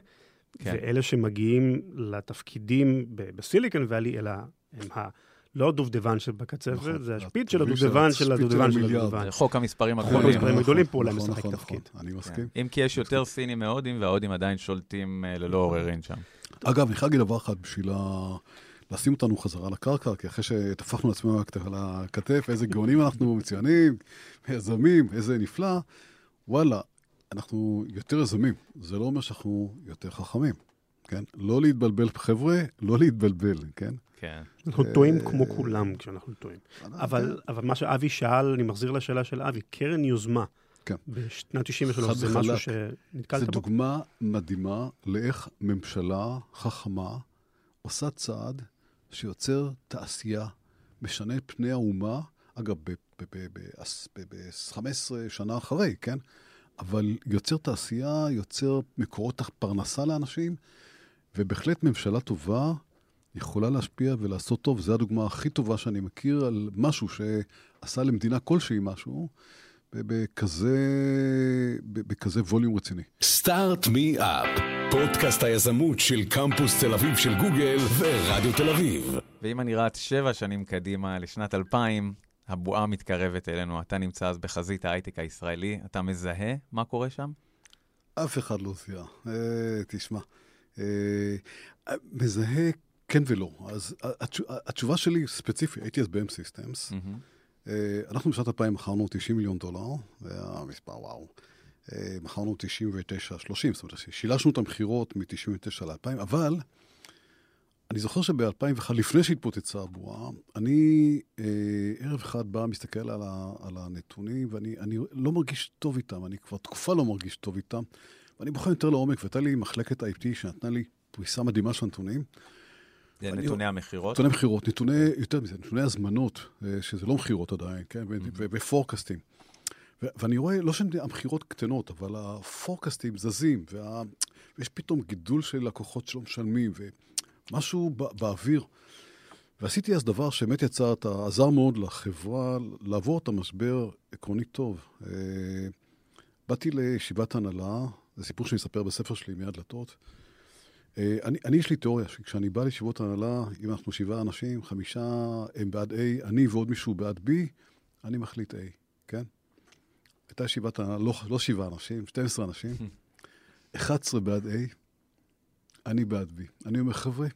כן. ואלה שמגיעים לתפקידים ב- בסיליקון ואלי, אלא הם ה... לא הדובדבן שבקצפת, נכון. זה השפיץ של הדובדבן של הדובדבן של. הדובדבן. חוק המספרים חוק הגדולים. המספרים הגדולים פה אולי נכון, משחק נכון, תפקיד. נכון, אני מסכים. אם כי יש יותר סינים מהודים, וההודים עדיין שולטים אה, ללא עוררין שם. אגב, אני חייב להגיד דבר אחד בשביל ה... לשים אותנו חזרה לקרקע, כי אחרי שטפחנו לעצמנו על הכתף, איזה גאונים אנחנו, מצוינים, יזמים, איזה נפלא, וואלה, אנחנו יותר יזמים. זה לא אומר שאנחנו יותר חכמים, כן? לא להתבלבל, חבר'ה, לא להתבלבל, כן? כן. אנחנו טועים כמו כולם כשאנחנו טועים. אבל אבל מה שאבי שאל, אני מחזיר לשאלה של אבי, קרן יוזמה. כן. בשנת 93 חד זה. משהו שנתקלת זו בו? דוגמה מדהימה לאיך ממשלה חכמה עושה צעד שיוצר תעשייה, משנה פני האומה, אגב, ב-15 שנה אחרי, כן? אבל יוצר תעשייה, יוצר מקורות פרנסה לאנשים, ובהחלט ממשלה טובה יכולה להשפיע ולעשות טוב. זו הדוגמה הכי טובה שאני מכיר על משהו שעשה למדינה כלשהי משהו, בכזה, בכזה ווליום רציני. סטארט מי אפ, פודקאסט היזמות של קמפוס תל אביב של גוגל ורדיו תל אביב. ואם אני רץ שבע שנים קדימה, לשנת 2000, הבועה מתקרבת אלינו, אתה נמצא אז בחזית ההייטק הישראלי, אתה מזהה מה קורה שם? אף אחד לא זיהה. אה, תשמע, אה, מזהה כן ולא. אז התש- התשובה שלי ספציפית, הייתי אז ב-M Systems. מהמם. אה, אנחנו בשנת 2000 מכרנו 90 מיליון דולר, זה היה מספר וואו. אה, מכרנו 99, 30, זאת אומרת, שילשנו את המכירות מ-99 ל-2000, אבל אני זוכר שב-2001, לפני שהתפוצצה הבועה, אני אה, ערב אחד בא, מסתכל על, ה, על הנתונים, ואני אני לא מרגיש טוב איתם, אני כבר תקופה לא מרגיש טוב איתם, ואני בוחן יותר לעומק, והייתה לי מחלקת IT שנתנה לי פריסה מדהימה של הנתונים. זה אני- נתוני המכירות. נתוני מכירות, נתוני, יותר מזה, נתוני הזמנות, אה, שזה לא מכירות עדיין, כן, ופורקסטים. ואני רואה, לא שהמכירות קטנות, אבל הפורקסטים זזים, וה- ויש פתאום גידול של לקוחות שלא משלמים, ומשהו בא- באוויר. ועשיתי אז דבר שבאמת יצר, את ה- עזר מאוד לחברה לעבור את המשבר עקרונית טוב. אה, באתי לישיבת הנהלה, זה סיפור שאני אספר בספר שלי מאה דלתות. אה, אני, אני, יש לי תיאוריה, שכשאני בא לישיבות הנהלה, אם אנחנו שבעה אנשים, חמישה הם בעד A, אני ועוד מישהו בעד B, אני מחליט A, כן? הייתה ישיבת הנהלה, לא, לא שבעה אנשים, 12 אנשים, 11 בעד A, אני בעד B. אני אומר, חבר'ה,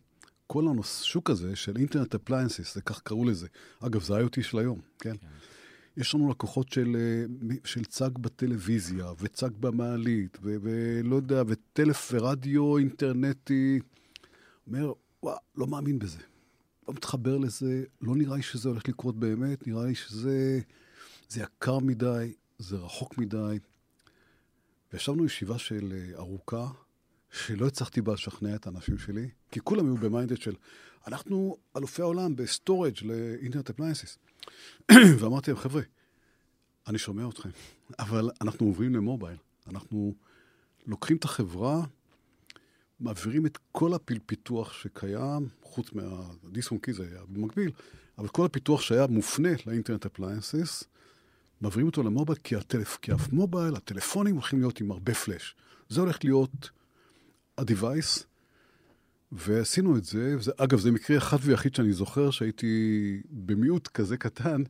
כל השוק הזה של Internet appliances, זה כך קראו לזה. אגב, זה IoT של היום, כן? כן. יש לנו לקוחות של, אה, של צג בטלוויזיה, וצג במעלית, ו- ולא יודע, וטלף ורדיו אינטרנטי. אומר, וואה, לא מאמין בזה. לא מתחבר לזה, לא נראה לי שזה הולך לקרות באמת, נראה לי שזה זה יקר מדי, זה רחוק מדי. וישבנו ישיבה של אה, ארוכה, שלא הצלחתי בה לשכנע את האנשים שלי, כי כולם היו במיינדד של, אנחנו אלופי העולם ב storage ל Internet appliances. ואמרתי להם, חבר'ה, אני שומע אתכם, אבל אנחנו עוברים למובייל. אנחנו לוקחים את החברה, מעבירים את כל הפיתוח שקיים, חוץ מה DiskOnKey זה היה במקביל, אבל כל הפיתוח שהיה מופנה ל Internet appliances, מעבירים אותו למובייל, כי, הטלפ... כי המובייל, הטלפונים הולכים להיות עם הרבה פלאש. זה הולך להיות ה-device, ועשינו את זה. וזה, אגב, זה מקרה אחד ויחיד שאני זוכר, שהייתי במיעוט כזה קטן,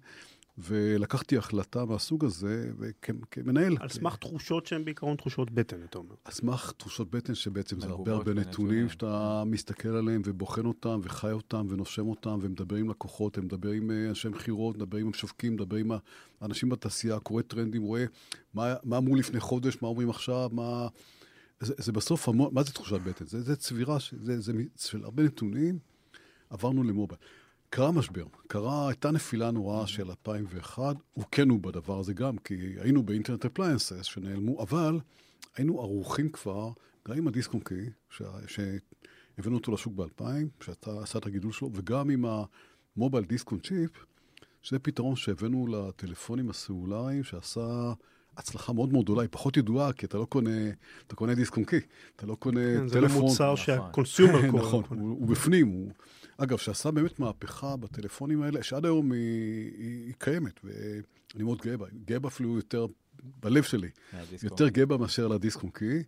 ולקחתי החלטה מהסוג הזה, וכמנהל... על סמך תחושות שהן בעיקרון תחושות בטן, אתה אומר. על סמך תחושות בטן, שבעצם זה הרבה הרבה נתונים שאתה מסתכל עליהם ובוחן אותם וחי אותם ונושם אותם ומדבר עם לקוחות, מדבר עם אה, אנשי מכירות, מדבר עם המשווקים, מדבר עם האנשים בתעשייה, קורא טרנדים, רואה מה, מה אמרו לפני חודש, מה אומרים עכשיו, מה... זה, זה בסוף המון, מה זה תחושת בטן? זה, זה צבירה, זה, זה של הרבה נתונים, עברנו למובייל. קרה משבר, קרה, הייתה נפילה נוראה של 2001, הוכינו בדבר הזה גם, כי היינו ב Internet appliances שנעלמו, אבל היינו ערוכים כבר, גם עם ה DiskOnKey, שהבאנו אותו לשוק ב-2000, שהוא עשה את הגידול שלו, וגם עם ה Mobile DiskOnChip, שזה פתרון שהבאנו לטלפונים הסלולריים, שעשה הצלחה מאוד מאוד גדולה, היא פחות ידועה, כי אתה לא קונה, אתה קונה DiskOnKey, אתה לא קונה כן, טלפון. זה לא מוצר שה consumer קונה. נכון, הוא, הוא בפנים, הוא... אגב, שעשה באמת מהפכה בטלפונים האלה, שעד היום היא, היא, היא קיימת, ואני מאוד גאה בה. גאה בה אפילו יותר בלב שלי. יותר גאה בה מאשר ל DiskOnKey,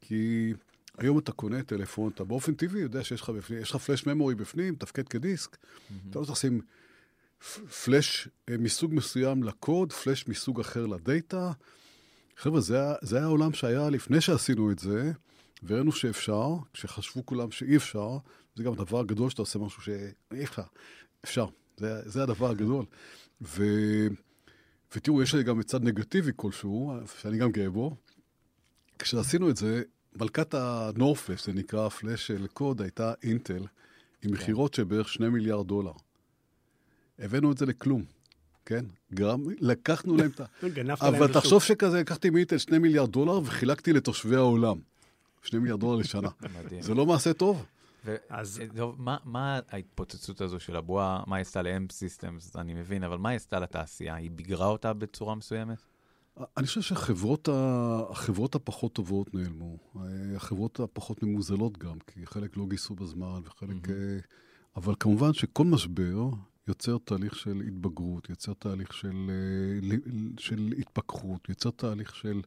כי היום אתה קונה טלפון, אתה באופן טבעי יודע שיש לך בפנים, יש לך flash memory בפנים, מתפקד כדיסק, mm-hmm. אתה לא תשים פלאש אה, מסוג מסוים לקוד, פלאש מסוג אחר לדאטה. חבר'ה, זה, זה היה העולם שהיה לפני שעשינו את זה, וראינו שאפשר, כשחשבו כולם שאי אפשר, זה גם הדבר הגדול שאתה עושה משהו שאי אפשר, אפשר, זה, זה הדבר הגדול. ו, ותראו, יש לי גם צד נגטיבי כלשהו, שאני גם גאה בו. כשעשינו את זה, מלכת הנורפלש, זה נקרא פלאש של קוד, הייתה אינטל, עם כן. מכירות של בערך שני מיליארד דולר. הבאנו את זה לכלום, כן? גרם, לקחנו להם את ה... אבל תחשוב שכזה, לקחתי מאינטל שני מיליארד דולר וחילקתי לתושבי העולם. שני מיליארד דולר לשנה. זה לא מעשה טוב. אז טוב, מה, מה ההתפוצצות הזו של הבועה, מה היא עשתה ל-M Systems, אני מבין, אבל מה היא עשתה לתעשייה? היא ביגרה אותה בצורה מסוימת? אני חושב שהחברות הפחות טובות נעלמו. החברות הפחות ממוזלות גם, כי חלק לא גייסו בזמן וחלק... Mm-hmm. אבל כמובן שכל משבר יוצר תהליך של התבגרות, יוצר תהליך של, אה, של התפכחות, יוצר תהליך של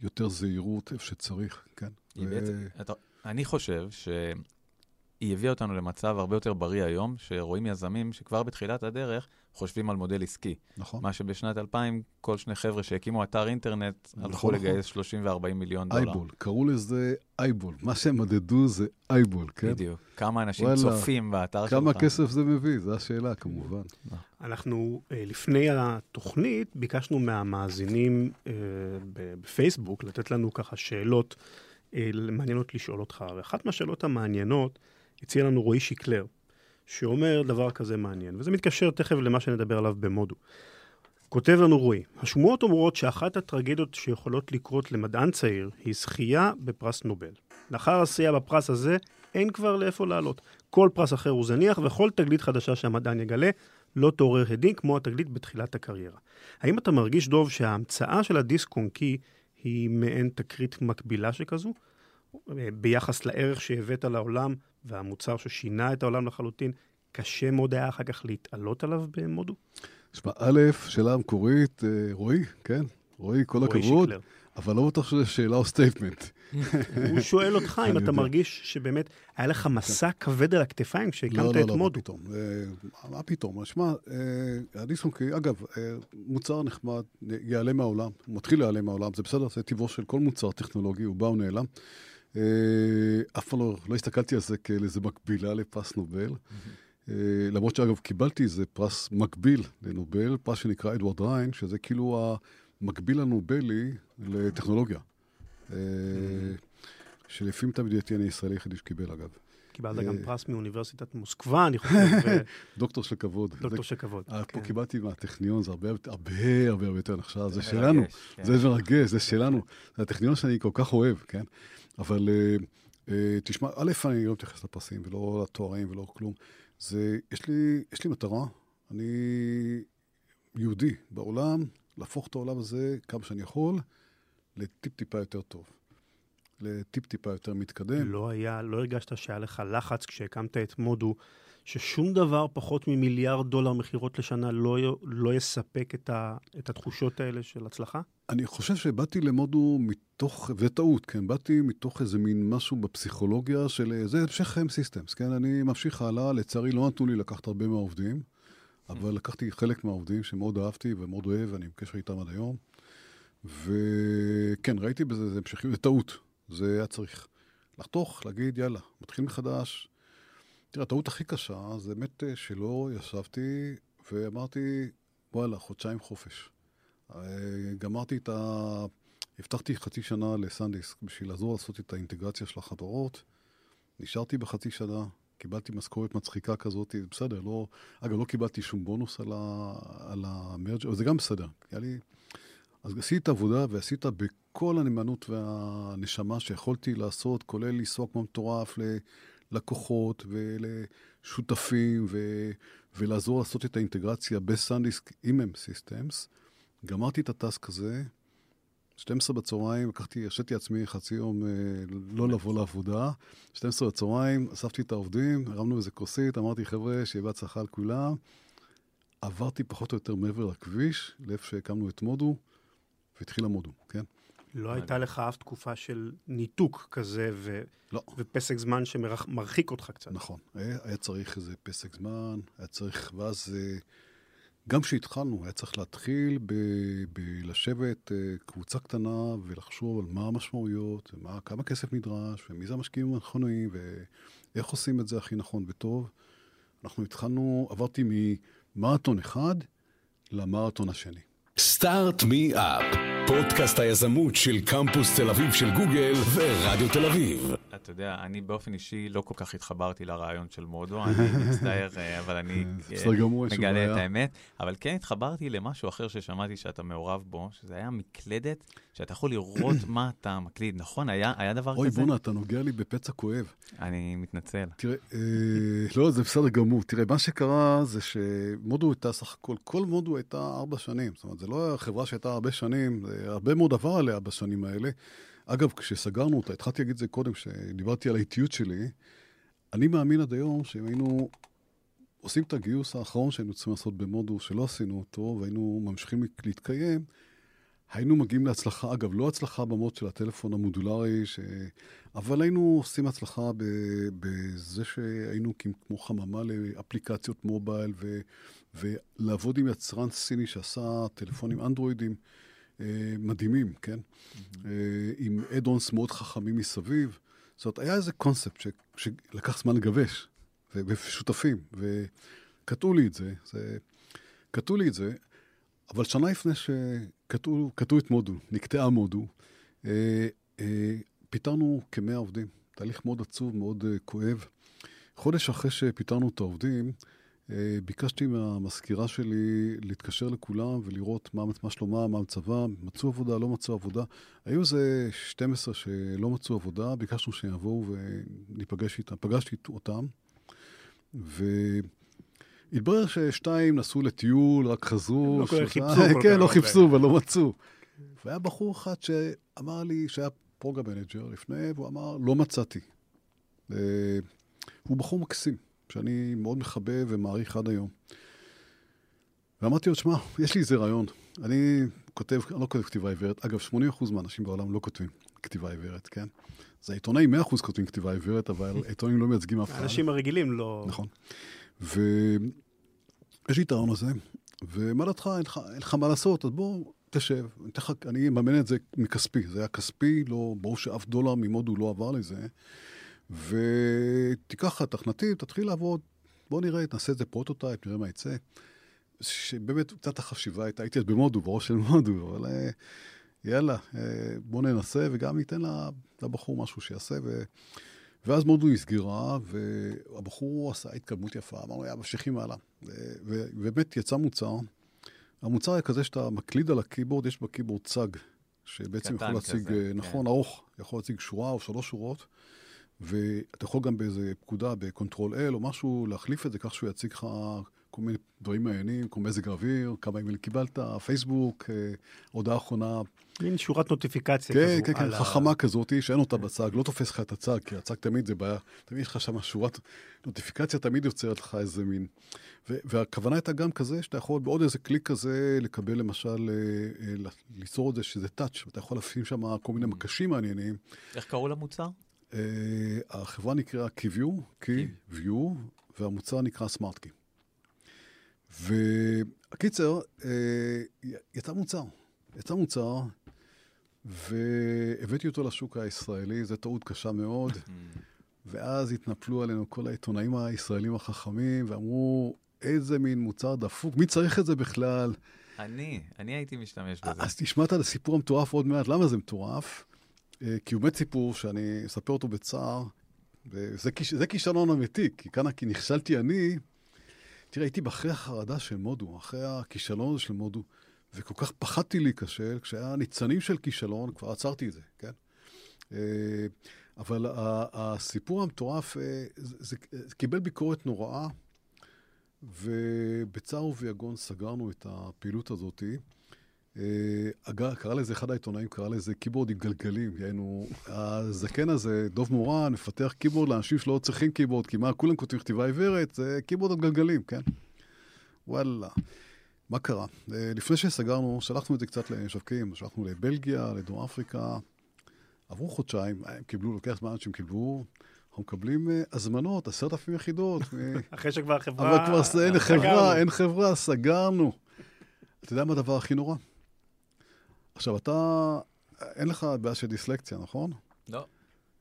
יותר זהירות איפה שצריך, כן. ו... בעצם, אתה, אני חושב שהיא הביאה אותנו למצב הרבה יותר בריא היום, שרואים יזמים שכבר בתחילת הדרך חושבים על מודל עסקי. נכון. מה שבשנת 2000, כל שני חבר'ה שהקימו אתר אינטרנט, נכון, הלכו נכון. לגייס 30 ו-40 מיליון דולר. אייבול, קראו לזה אייבול. מה שהם מדדו זה אייבול, כן? בדיוק. כמה אנשים וואלה, צופים באתר שלך. כמה כסף זה מביא, זו השאלה כמובן. אנחנו, אה, לפני התוכנית, ביקשנו מהמאזינים אה, בפייסבוק לתת לנו ככה שאלות אה, מעניינות לשאול אותך. ואחת מהשאלות המעניינות הציע לנו רועי שיקלר. שאומר דבר כזה מעניין, וזה מתקשר תכף למה שנדבר עליו במודו. כותב לנו רועי, השמועות אומרות שאחת הטרגדיות שיכולות לקרות למדען צעיר היא זכייה בפרס נובל. לאחר עשייה בפרס הזה, אין כבר לאיפה לעלות. כל פרס אחר הוא זניח, וכל תגלית חדשה שהמדען יגלה לא תעורר הדים כמו התגלית בתחילת הקריירה. האם אתה מרגיש, דוב, שההמצאה של הדיסק און קי היא מעין תקרית מקבילה שכזו? ביחס לערך שהבאת לעולם והמוצר ששינה את העולם לחלוטין, קשה מאוד היה אחר כך להתעלות עליו במודו? תשמע, א', שאלה המקורית, אה, רועי, כן? רועי, כל הכבוד. אבל לא בטוח שזו שאלה או statement. הוא שואל אותך אם אתה מרגיש שבאמת היה לך מסע כבד על הכתפיים כשהקמת לא, לא, את מודו. לא, לא, מה פתאום. אה, מה פתאום? שמע, אה, ה DiskOnKey, אגב, מוצר נחמד, ייעלם מהעולם, הוא מתחיל להיעלם מהעולם, זה בסדר, זה טבעו של כל מוצר טכנולוגי, הוא בא ונעלם. אה, אף פעם לא, לא הסתכלתי על זה כאל איזה מקבילה לפרס נובל. אה, למרות שאגב, קיבלתי איזה פרס מקביל לנובל, פרס שנקרא אדוארד ריין, שזה כאילו המקביל הנובלי לטכנולוגיה. אה, שלפי תמיד ידעתי אני הישראלי היחידי שקיבל, אגב. קיבלת גם אה, פרס מאוניברסיטת מוסקבה, אני חושב, דוקטור של כבוד. דוקטור של כבוד. אה, פה כן. קיבלתי מהטכניון, זה הרבה הרבה הרבה יותר נחשב, זה שלנו, כן. זה מרגש, זה שלנו. זה הטכניון שאני כל כך אוהב, כן? אבל תשמע, א', אני לא מתייחס לפרסים ולא לתוארים ולא כלום. זה, יש לי מטרה, אני יהודי בעולם, להפוך את העולם הזה כמה שאני יכול לטיפ-טיפה יותר טוב. לטיפ-טיפה יותר מתקדם. לא היה, לא הרגשת שהיה לך לחץ כשהקמת את מודו, ששום דבר פחות ממיליארד דולר מכירות לשנה לא, לא יספק את, ה, את התחושות האלה של הצלחה? אני חושב שבאתי למודו מתוך, וזה טעות, כן, באתי מתוך איזה מין משהו בפסיכולוגיה של, זה המשך חיים סיסטמס, כן, אני ממשיך הלאה, לצערי לא נתנו לי לקחת הרבה מהעובדים, אבל לקחתי חלק מהעובדים שמאוד אהבתי ומאוד אוהב, ואני בקשר איתם עד היום, וכן, ראיתי בזה, זה המשכיות, זה טעות, זה היה צריך לחתוך, להגיד, יאללה, מתחיל מחדש. תראה, הטעות הכי קשה זה באמת אה, שלא ישבתי ואמרתי, וואלה, חודשיים חופש. אה, גמרתי את ה... הבטחתי חצי שנה לסנדיסק בשביל לעזור לעשות את האינטגרציה של החברות. נשארתי בחצי שנה, קיבלתי משכורת מצחיקה כזאת, בסדר, לא... אגב, לא קיבלתי שום בונוס על, ה... על המרג', אבל זה גם בסדר. היה לי... אז עשית עבודה ועשית בכל הנאמנות והנשמה שיכולתי לעשות, כולל לנסוע כמו מטורף ללקוחות ולשותפים ו... ולעזור לעשות את האינטגרציה בסנדיסק עם M Systems. גמרתי את הטסק הזה, 12 בצהריים, לקחתי, הרשיתי עצמי חצי יום אה, לא לבוא לעבודה. 12 בצהריים, אספתי את העובדים, הרמנו איזה כוסית, אמרתי, חבר'ה, שיהיה בהצלחה לכולם. עברתי פחות או יותר מעבר לכביש, לאיפה שהקמנו את מודו, והתחיל המודו, כן? לא הייתה לך אף תקופה של ניתוק כזה ו... לא. ופסק זמן שמרחיק אותך קצת. נכון, היה, היה צריך איזה פסק זמן, היה צריך, ואז אה, גם כשהתחלנו, היה צריך להתחיל בלשבת אה, קבוצה קטנה ולחשוב על מה המשמעויות, ומה, כמה כסף נדרש, ומי זה המשקיעים הנכונים, ואיך עושים את זה הכי נכון וטוב. אנחנו התחלנו, עברתי ממרתון אחד למרתון השני. סטארט מי אפ, פודקאסט היזמות של קמפוס תל אביב של גוגל ורדיו תל אביב. אתה יודע, אני באופן אישי לא כל כך התחברתי לרעיון של מודו, אני מצטער, אה, אבל אני אין שום מגלה את. האמת. אבל כן התחברתי למשהו אחר ששמעתי שאתה מעורב בו, שזה היה מקלדת, שאתה יכול לראות מה אתה מקליד. נכון? היה היה דבר אוי, כזה? בואנה, אתה נוגע לי בפצע כואב. אני מתנצל. תראה, אה, לא, זה בסדר גמור. תראה, מה שקרה זה שמודו הייתה סך הכל, כל מודו הייתה ארבע שנים. זאת אומרת, זה לא חברה שהייתה הרבה שנים, זה הרבה מאוד עבר עליה בשנים האלה. אגב, כשסגרנו אותה, התחלתי להגיד את זה קודם, כשדיברתי על האיטיות שלי, אני מאמין עד היום שאם היינו עושים את הגיוס האחרון שהיינו צריכים לעשות במודו, שלא עשינו אותו, והיינו ממשיכים להתקיים, היינו מגיעים להצלחה, אגב, לא הצלחה במוד של הטלפון המודולרי, ש... אבל היינו עושים הצלחה. בזה שהיינו כמו חממה לאפליקציות מובייל, ו... ולעבוד עם יצרן סיני שעשה טלפונים אנדרואידים מדהימים, כן? אה, עם אד-אונס מאוד חכמים מסביב. זאת אומרת, היה איזה קונספט ש... שלקח זמן לגבש. ושותפים, וקטעו לי את זה, זה... קטעו לי את זה, אבל שנה לפני שקטעו קטעו את מודו, נקטעה מודו, אה, אה, פיטרנו כמאה עובדים. תהליך מאוד עצוב, מאוד אה, כואב. חודש אחרי שפיטרנו את העובדים, אה, ביקשתי מהמזכירה שלי להתקשר לכולם ולראות מה, מה שלומם, מה מצבם, מצאו עבודה, לא מצאו עבודה. היו איזה 12 שלא מצאו עבודה, ביקשנו שיבואו וניפגש איתם. פגשתי אותם, ו... התברר ששתיים נסעו לטיול, רק חזרו. לא כל כך חיפשו כל כן, לא. חיפשו ולא מצאו. והיה בחור אחד שאמר לי, שהיה program manager לפני, והוא אמר, לא מצאתי. אה, הוא בחור מקסים, שאני מאוד מחבב ומעריך עד היום. ואמרתי לו, שמע, יש לי איזה רעיון. אני כותב, אני לא כותב כתיבה עיוורת. אגב, 80% מהאנשים בעולם לא כותבים כתיבה עיוורת, כן? זה העיתונאים 100% כותבים כתיבה עיוורת, אבל העיתונאים לא מייצגים אף אחד. האנשים הרגילים לא... נכון. ויש לי את הרעיון הזה, ומה דעתך, אין לך מה לעשות, אז בוא, תשב, אני אממן את זה מכספי. זה היה כספי, לא, ברור שאף דולר ממודו לא עבר לזה. ותיקח את התכנתים, תתחיל לעבוד, בוא נראה, נעשה את זה פרוטוטייפ, נראה מה יצא. שבאמת קצת החשיבה הייתה, הייתי אז במודו, בראש של מודו, אבל אה, יאללה, אה, בוא ננסה וגם ניתן לבחור משהו שיעשה. ו... ואז מודו נסגרה, והבחור עשה התקדמות יפה, אמרנו, יאללה, ממשיכים הלאה. ובאמת יצא מוצר. המוצר היה כזה שאתה מקליד על ה keyboard, יש ב keyboard צג, שבעצם יכול להציג, כזה, אה, נכון, כן. ארוך, יכול להציג שורה או שלוש שורות. ואתה יכול גם באיזה פקודה, ב-control L או משהו, להחליף את זה כך שהוא יציג לך כל מיני דברים מעניינים, כמו מזג האוויר, כמה אימייל קיבלת, פייסבוק, אה, הודעה אחרונה. מין שורת נוטיפיקציה כן, כזו. כן, כן, כן, חכמה ה... כזאת, שאין אותה בצג, לא תופס לך את הצג, כי הצג תמיד זה בעיה, תמיד יש לך שם שורת נוטיפיקציה, תמיד יוצרת לך איזה מין. ו- והכוונה הייתה גם כזה, שאתה יכול בעוד איזה קליק כזה לקבל למשל, אה, אה, ליצור את זה שזה touch, ואתה יכול לשים שם כל מיני מקשים מעניינים. איך קראו למוצר? Uh, החברה נקראה Keyview, Keyview, והמוצר נקרא SmartKey. והקיצר, uh, יצא מוצר. יצא מוצר, והבאתי אותו לשוק הישראלי, זו טעות קשה מאוד. ואז התנפלו עלינו כל העיתונאים הישראלים החכמים, ואמרו, איזה מין מוצר דפוק, מי צריך את זה בכלל? אני, אני הייתי משתמש בזה. אז תשמע את הסיפור המטורף עוד מעט, למה זה מטורף? אה, כי הוא באמת סיפור שאני אספר אותו בצער, וזה זה כישלון אמיתי, כי כאן כי נכשלתי אני, תראה, הייתי אחרי החרדה של מודו, אחרי הכישלון של מודו, וכל כך פחדתי להיכשל, כשהיה ניצנים של כישלון, כבר עצרתי את זה, כן? אה, אבל הסיפור המטורף, אה, זה, זה קיבל ביקורת נוראה, ובצער וביגון סגרנו את הפעילות הזאתי. אה, קרא לזה, אחד העיתונאים קרא לזה קיבורד עם גלגלים, יענו, הזקן הזה, דוב מורן, מפתח קיבורד לאנשים שלא צריכים קיבורד, כי מה, כולם כותבים כתיבה עיוורת, זה קיבורד עם גלגלים, כן? וואלה. מה קרה? אה, לפני שסגרנו, שלחנו את זה קצת למשווקים, שלחנו לבלגיה, לדרום אפריקה. עברו חודשיים, הם קיבלו, לוקח זמן שהם קיבלו, אנחנו מקבלים אה, הזמנות, עשרת אלפים יחידות. אחרי שכבר חברה... אבל כבר אין חברה, אין חברה, סגרנו. אתה יודע מה הדבר הכי נורא? עכשיו, אתה, אין לך בעיה של דיסלקציה, נכון? לא.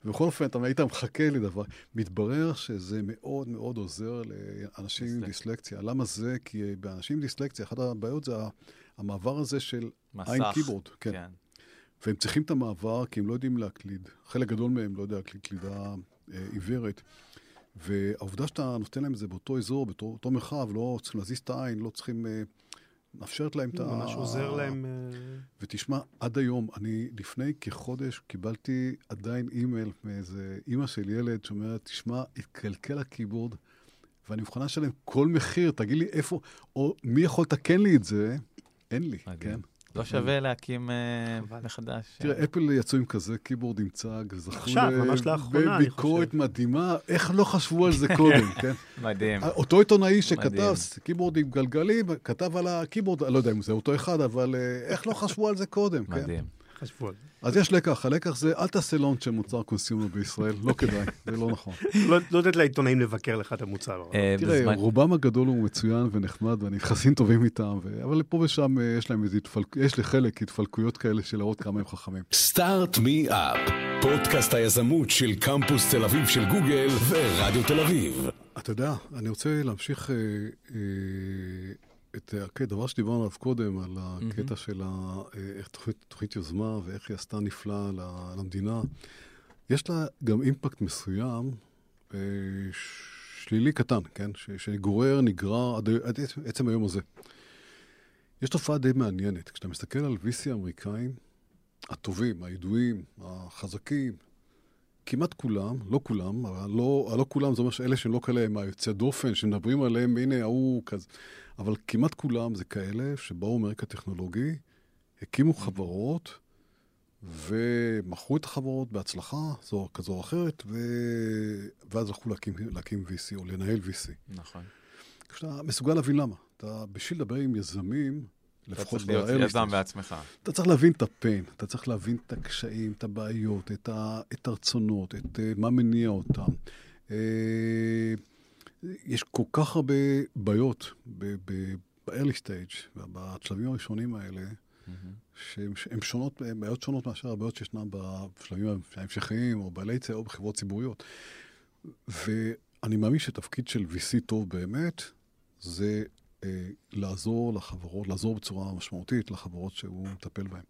ובכל אופן, אתה היית מחכה לדבר. מתברר שזה מאוד מאוד עוזר לאנשים עם דיסלקציה. למה זה? כי באנשים עם דיסלקציה, אחת הבעיות זה המעבר הזה של עין קיבורד. כן. כן. והם צריכים את המעבר כי הם לא יודעים להקליד. חלק גדול מהם לא יודע להקליד קלידה אה, עיוורת. והעובדה שאתה נותן להם את זה באותו אזור, באותו מרחב, לא צריכים להזיז את העין, לא צריכים... אה, מאפשרת להם את ה... ממש עוזר להם... אה, ותשמע, עד היום, אני לפני כחודש קיבלתי עדיין אימייל מאיזה אימא של ילד שאומרת, תשמע, התקלקל הקיבורד, ואני מוכנה לשלם כל מחיר, תגיד לי איפה, או מי יכול לתקן לי את זה? אין לי. כן? לא שווה להקים אה, מחדש. תראה, אפל יצאו עם כזה keyboard עם צג, זכו בביקורת מדהימה, איך לא חשבו על זה קודם, כן? מדהים. אותו עיתונאי שכתב keyboard עם גלגלים, כתב על ה-keyboard, לא יודע אם זה אותו אחד, אבל אה, איך לא חשבו על זה קודם, כן? מדהים. חשבו על זה. אז יש לקח, הלקח זה אל תעשה launch של מוצר consumer בישראל, לא כדאי, זה לא נכון. לא, לא לתת לעיתונאים לבקר לך את המוצר. אה, תראה, רובם הגדול הוא מצוין ונחמד, ואני יחסים טובים איתם, אבל פה ושם אה, יש להם איזה התפלקות, יש לחלק התפלקויות כאלה של להראות כמה הם חכמים. סטארט מי אפ, פודקאסט היזמות של קמפוס תל אביב של גוגל ורדיו תל אביב. אתה יודע, אני רוצה להמשיך... אה, את הדבר שדיברנו עליו קודם, על הקטע mm-hmm. של ה, איך תוכנית, תוכנית יוזמה ואיך היא עשתה נפלא למדינה, יש לה גם אימפקט מסוים, אה, שלילי קטן, כן? שגורר, נגרר עד, עד עצם היום הזה. יש תופעה די מעניינת. כשאתה מסתכל על VC האמריקאים, הטובים, הידועים, החזקים, כמעט כולם, לא כולם, אבל לא, לא כולם, זה אומר שאלה שהם לא כאלה, הם היוצא דופן, שמדברים עליהם, הנה, ההוא כזה. אבל כמעט כולם זה כאלה שבאו מרקע טכנולוגי, הקימו חברות, ומכרו את החברות בהצלחה זו כזו או אחרת, ו... ואז הלכו להקים, להקים VC או לנהל VC. נכון. כשאתה מסוגל להבין למה. אתה, בשביל לדבר עם יזמים, לפחות אתה צריך להיות יזם בעצמך. אתה צריך להבין את הפיין, אתה צריך להבין את הקשיים, את הבעיות, את, ה, את הרצונות, את uh, מה מניע אותם. Uh, יש כל כך הרבה בעיות ב-early stage, בשלבים הראשונים האלה, שהן שונות, בעיות שונות מאשר הבעיות שישנן בשלבים ההמשכיים, או בעלי צי, או בחברות ציבוריות. ואני מאמין שתפקיד של VC טוב באמת, זה אה, לעזור לחברות, לעזור בצורה משמעותית לחברות שהוא מטפל בהן.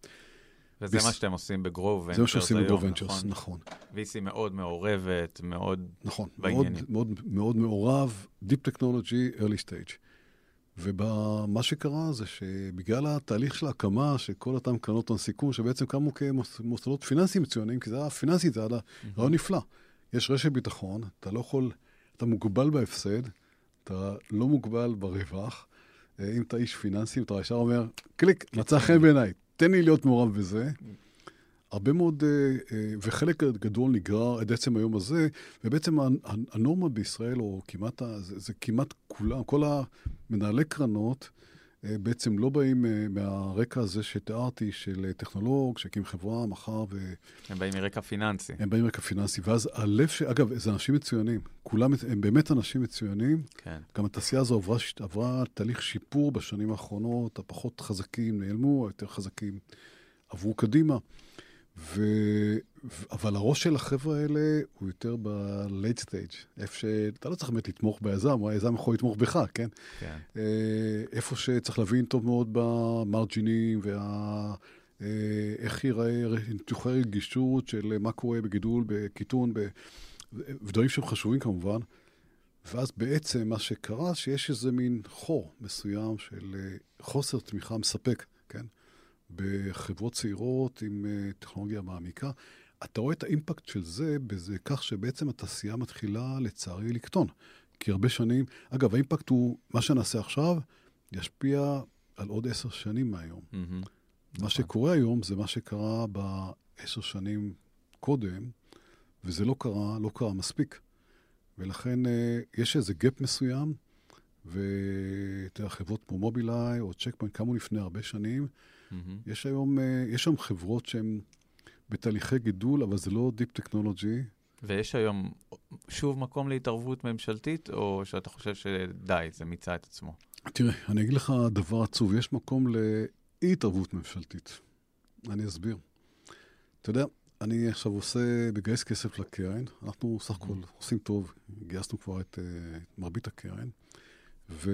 וזה ביס... מה שאתם עושים בגרו ונצ'רס זה מה שעושים בגרו ונצ'רס, נכון. VC מאוד מעורבת, מאוד נכון, בעניינים. מאוד, מאוד, מאוד מעורב, Deep Technology, Early Stage. ומה שקרה זה שבגלל התהליך של ההקמה של כל אותן קרנות הון סיכון, שבעצם קמו כמוסדות פיננסיים מצוינים, כי זה היה פיננסי, זה היה רעיון נפלא. יש רשת ביטחון, אתה לא יכול, אתה מוגבל בהפסד, אתה לא מוגבל ברווח. אה, אם אתה איש פיננסי, אתה ישר אומר, קליק, מצא חן בעיניי, תן לי להיות מעורב בזה. הרבה מאוד, אה, אה, וחלק גדול נגרר עד עצם היום הזה, ובעצם הנורמה בישראל, או כמעט, זה, זה כמעט כולם, כל המנהלי קרנות, בעצם לא באים מהרקע הזה שתיארתי, של טכנולוג, שהקים חברה, מחר ו... הם באים מרקע פיננסי. הם באים מרקע פיננסי, ואז הלב ש... אגב, זה אנשים מצוינים. כולם, הם באמת אנשים מצוינים. כן. גם התעשייה הזו עברה, עברה תהליך שיפור בשנים האחרונות, הפחות חזקים נעלמו, היותר חזקים עברו קדימה. ו... אבל הראש של החבר'ה האלה הוא יותר ב-late stage, איפה שאתה לא צריך באמת לתמוך ביזם, היזם יכול לתמוך בך, כן? כן. אה, איפה שצריך להבין טוב מאוד במרג'ינים, וה... אה, איך ייראה ניתוחי רגישות של מה קורה בגידול, בקיטון. ודברים שהם חשובים כמובן. ואז בעצם מה שקרה, שיש איזה מין חור מסוים של אה, חוסר תמיכה מספק, כן? בחברות צעירות עם טכנולוגיה מעמיקה. אתה רואה את האימפקט של זה בזה כך שבעצם התעשייה מתחילה לצערי לקטון. כי הרבה שנים, אגב, האימפקט הוא, מה שנעשה עכשיו, ישפיע על עוד עשר שנים מהיום. Mm-hmm. מה נכון. שקורה היום זה מה שקרה בעשר שנים קודם, וזה לא קרה, לא קרה מספיק. ולכן אה, יש איזה גאפ מסוים, ואתה יודע, חברות כמו מובילאיי או צ'ק פוינט קמו לפני הרבה שנים, Mm-hmm. יש היום, אה, יש שם חברות שהן בתהליכי גידול, אבל זה לא Deep Technology. ויש היום שוב מקום להתערבות ממשלתית, או שאתה חושב שדי, זה מיצה את עצמו? תראה, אני אגיד לך דבר עצוב, יש מקום לאי-התערבות ממשלתית. אני אסביר. אתה יודע, אני עכשיו עושה, מגייס כסף לקרן, אנחנו סך הכל mm-hmm. עושים טוב, גייסנו כבר את uh, מרבית הקרן. ו...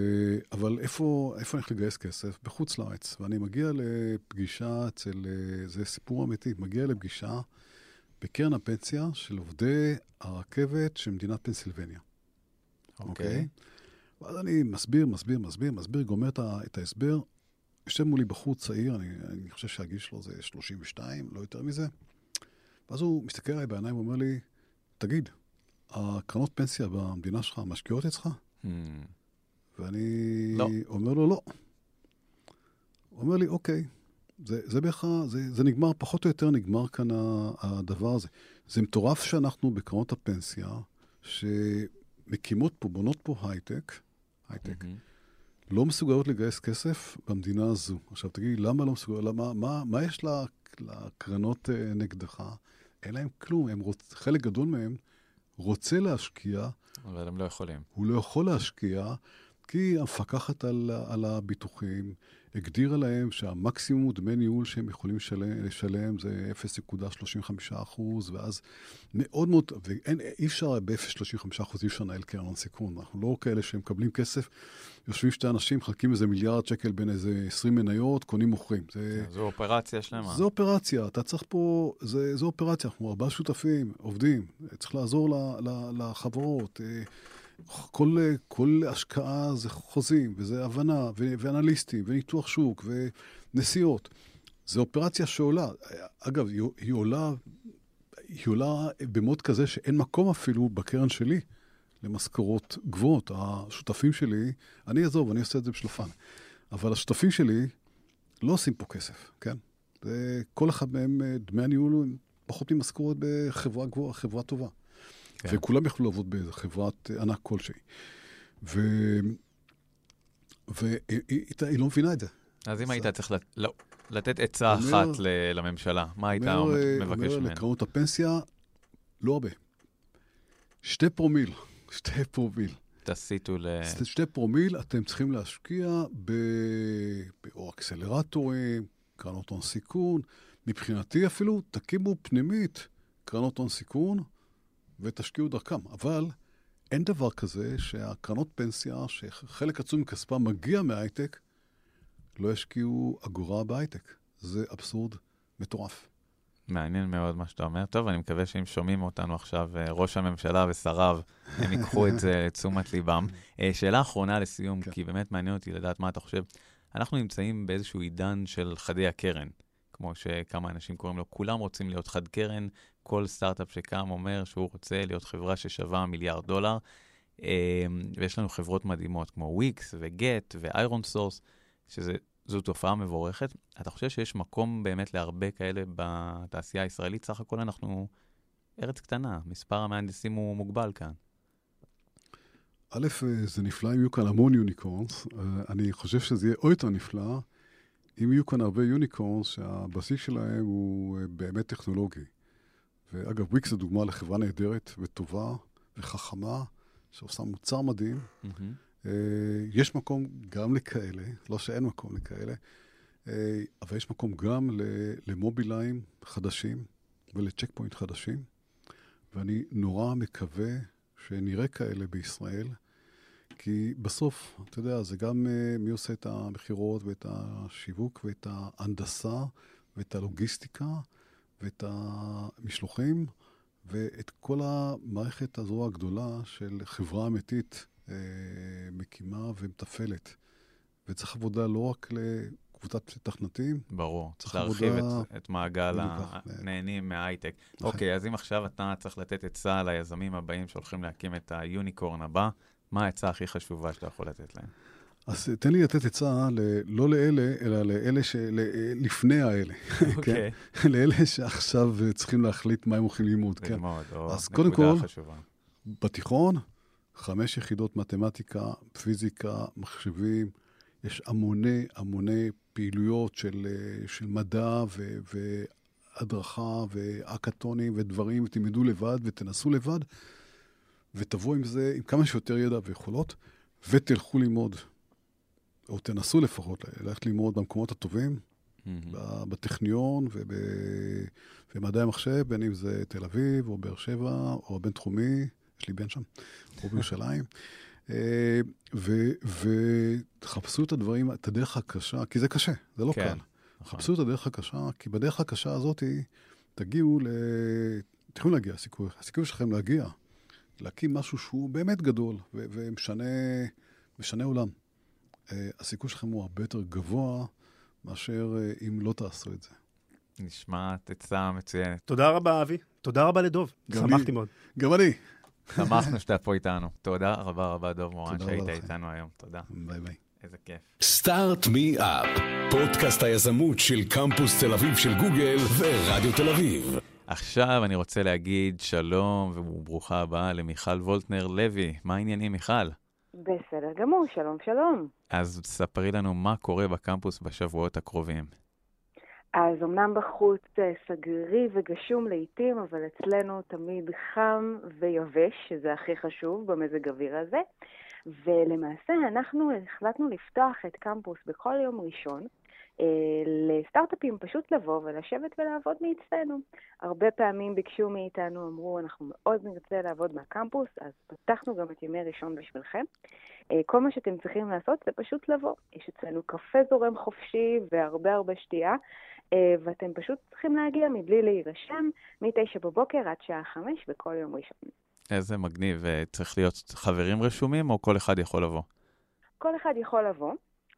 אבל איפה, איפה אני הולך לגייס כסף? בחוץ לארץ. ואני מגיע לפגישה אצל, אה, זה סיפור אמיתי, מגיע לפגישה בקרן הפנסיה של עובדי הרכבת של מדינת פנסילבניה. אוקיי. Okay. אוקיי? Okay? ואז אני מסביר, מסביר, מסביר, מסביר, גומר את, את ההסבר. יושב מולי בחור צעיר, אני, אני חושב שהגיל שלו זה 32, לא יותר מזה. ואז הוא מסתכל עליי בעיניים ואומר לי, תגיד, הקרנות פנסיה במדינה שלך משקיעות אצלך? Hmm. ואני לא. אומר לו, לא. הוא אומר לי, אוקיי, זה, זה בערך, זה, זה נגמר, פחות או יותר נגמר כאן הדבר הזה. זה מטורף שאנחנו בקרנות הפנסיה, שמקימות פה, בונות פה הייטק, הייטק, mm-hmm. לא מסוגלות לגייס כסף במדינה הזו. עכשיו תגידי, למה לא מסוגלות? למה, מה, מה יש לקרנות אה, נגדך? אין להם כלום, הם רוצ, חלק גדול מהם רוצה להשקיע. אבל הם לא יכולים. הוא לא יכול להשקיע, כי המפקחת על, על הביטוחים הגדירה להם שהמקסימום דמי ניהול שהם יכולים לשלם, לשלם זה 0.35 אחוז, ואז מאוד מאוד, ואי אפשר ב-0.35 אחוז, אי אפשר לנהל קרן הון סיכון. אנחנו לא כאלה שמקבלים כסף, יושבים שתי אנשים, מחלקים איזה מיליארד שקל בין איזה 20 מניות, קונים מוכרים. זה, זו אופרציה שלמה. זו אופרציה, אתה צריך פה, זה, זו אופרציה, אנחנו ארבעה שותפים, עובדים, צריך לעזור לחברות. אה, כל, כל השקעה זה חוזים, וזה הבנה, ו- ואנליסטים, וניתוח שוק, ונסיעות. זו אופרציה שעולה. אגב, היא, היא עולה, היא עולה במוד כזה שאין מקום אפילו בקרן שלי למשכורות גבוהות. השותפים שלי, אני אעזוב, אני עושה את זה בשלפן. אבל השותפים שלי לא עושים פה כסף, כן? כל אחד מהם, דמי הניהול הם פחות ממשכורת בחברה גבוהה, חברה טובה. כן. וכולם יכלו לעבוד באיזה חברת ענק כלשהי. ו... והיא לא מבינה את זה. אז אם היית צריך לא, לתת עצה אחת לממשלה, מה היית מבקש ממנה? אומר לקרנות הפנסיה, לא הרבה. שתי פרומיל, שתי פרומיל. תסיטו ל... שתי פרומיל, אתם צריכים להשקיע ב... או אקסלרטורים, קרנות הון סיכון. מבחינתי אפילו תקימו פנימית קרנות הון סיכון ותשקיעו דרכם. אבל אין דבר כזה שהקרנות פנסיה, שחלק עצום מכספם מגיע מהייטק, לא ישקיעו אגורה בהייטק. זה אבסורד מטורף. מעניין מאוד מה שאתה אומר. טוב, אני מקווה שאם שומעים אותנו עכשיו אה, ראש הממשלה ושריו, הם ייקחו את זה לתשומת ליבם. אה, שאלה אחרונה לסיום, כן. כי באמת מעניין אותי לדעת מה אתה חושב. אנחנו נמצאים באיזשהו עידן של חדי הקרן, כמו שכמה אנשים קוראים לו, כולם רוצים להיות חד קרן, כל סטארט-אפ שקם אומר שהוא רוצה להיות חברה ששווה מיליארד דולר, אה, ויש לנו חברות מדהימות כמו וויקס וגט ואיירון סורס, שזה זו תופעה מבורכת. אתה חושב שיש מקום באמת להרבה כאלה בתעשייה הישראלית? סך הכל אנחנו ארץ קטנה, מספר המהנדסים הוא מוגבל כאן. א', זה נפלא אם יהיו כאן המון יוניקורנס. אני חושב שזה יהיה עוד יותר נפלא אם יהיו כאן הרבה יוניקורנס שהבסיס שלהם הוא באמת טכנולוגי. ואגב, וויקס זה דוגמה לחברה נהדרת וטובה וחכמה, שעושה מוצר מדהים. Mm-hmm. אה, יש מקום גם לכאלה, לא שאין מקום לכאלה, אה, אבל יש מקום גם למובילאים חדשים ולצ'ק פוינט חדשים, ואני נורא מקווה שנראה כאלה בישראל, כי בסוף, אתה יודע, זה גם אה, מי עושה את המכירות ואת השיווק ואת ההנדסה ואת הלוגיסטיקה ואת המשלוחים ואת כל המערכת הזו הגדולה של חברה אמיתית אה, מקימה ומתפעלת. וצריך עבודה לא רק לקבוצת תכנתים. ברור, צריך להרחיב את, את מעגל הנהנים מההייטק. אוקיי, אז אם עכשיו אתה צריך לתת עצה ליזמים הבאים שהולכים להקים את היוניקורן הבא, מה העצה הכי חשובה שאתה יכול לתת להם? אז תן לי לתת עצה ל, לא לאלה, אלא לאלה שלפני האלה. אוקיי. כן? לאלה שעכשיו צריכים להחליט מה הם הולכים ללמוד. כן. ללמוד, או אז קודם כל, חשובה. בתיכון, חמש יחידות מתמטיקה, פיזיקה, מחשבים, יש המוני המוני פעילויות של, אה, של מדע ו, והדרכה ואקתונים ודברים, ותלמדו לבד ותנסו לבד, ותבואו עם זה עם כמה שיותר ידע ויכולות, ותלכו ללמוד, או תנסו לפחות ללכת ללמוד במקומות הטובים, mm-hmm. בטכניון ובמדעי המחשב, בין אם זה תל אביב או באר שבע או הבינתחומי. יש לי בן שם, פה בירושלים. אה, ותחפשו את הדברים, את הדרך הקשה, כי זה קשה, זה לא כן, קל. נכון. חפשו את הדרך הקשה, כי בדרך הקשה הזאת תגיעו ל... תוכלו להגיע, הסיכוי, הסיכוי שלכם להגיע, להקים משהו שהוא באמת גדול ו- ומשנה עולם. Uh, הסיכוי שלכם הוא הרבה יותר גבוה מאשר uh, אם לא תעשו את זה. נשמעת עצה מצוינת. תודה רבה, אבי. תודה רבה לדוב. שמחתי מאוד. גם אני. שמחנו שאתה פה איתנו. תודה רבה רבה, דוב מורן, שהיית איתנו היום. תודה. ביי ביי. איזה כיף. סטארט מי אפ, פודקאסט היזמות של קמפוס תל אביב של גוגל ורדיו תל אביב. עכשיו אני רוצה להגיד שלום וברוכה הבאה למיכל וולטנר לוי. מה העניינים, מיכל? בסדר גמור, שלום שלום. אז ספרי לנו מה קורה בקמפוס בשבועות הקרובים. אז אמנם בחוץ אה, סגרי וגשום לעיתים, אבל אצלנו תמיד חם ויבש, שזה הכי חשוב במזג אוויר הזה. ולמעשה אנחנו החלטנו לפתוח את קמפוס בכל יום ראשון לסטארט-אפים פשוט לבוא ולשבת ולעבוד מאצלנו. הרבה פעמים ביקשו מאיתנו, אמרו, אנחנו מאוד נרצה לעבוד מהקמפוס, אז פתחנו גם את ימי ראשון בשבילכם. אה, כל מה שאתם צריכים לעשות זה פשוט לבוא. יש אצלנו קפה זורם חופשי והרבה הרבה שתייה. אה, ואתם פשוט צריכים להגיע מבלי להירשם, מ-9 בבוקר עד שעה 5 בכל יום ראשון. איזה מגניב. אה, צריך להיות חברים רשומים, או כל אחד יכול לבוא? כל אחד יכול לבוא,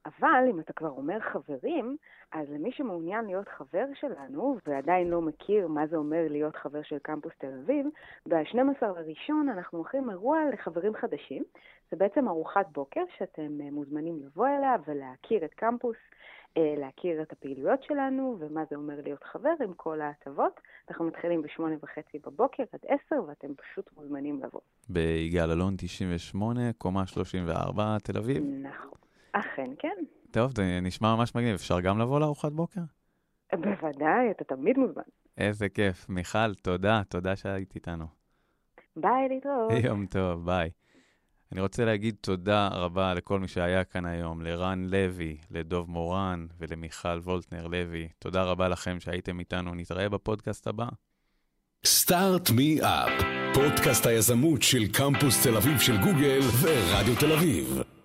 אבל אם אתה כבר אומר חברים, אז למי שמעוניין להיות חבר שלנו, ועדיין לא מכיר מה זה אומר להיות חבר של קמפוס תל אביב, ב-12 לראשון אנחנו עורכים אירוע לחברים חדשים. זה בעצם ארוחת בוקר שאתם אה, מוזמנים לבוא אליה ולהכיר את קמפוס. אה, להכיר את הפעילויות שלנו ומה זה אומר להיות חבר עם כל ההטבות. אנחנו מתחילים בשמונה וחצי בבוקר עד עשר, ואתם פשוט מוזמנים לבוא. ביגאל אלון 98, קומה 34, תל אביב? נכון, אכן כן. טוב, זה נשמע ממש מגניב. אפשר גם לבוא לארוחת בוקר? בוודאי, אתה תמיד מוזמן. איזה כיף. מיכל, תודה, תודה שהיית איתנו. ביי, להתראות. יום טוב, ביי. אני רוצה להגיד תודה רבה לכל מי שהיה כאן היום, לרן לוי, לדוב מורן ולמיכל וולטנר לוי. תודה רבה לכם שהייתם איתנו, נתראה בפודקאסט הבא. סטארט מי אפ, פודקאסט היזמות של קמפוס תל אביב של גוגל ורדיו תל אביב.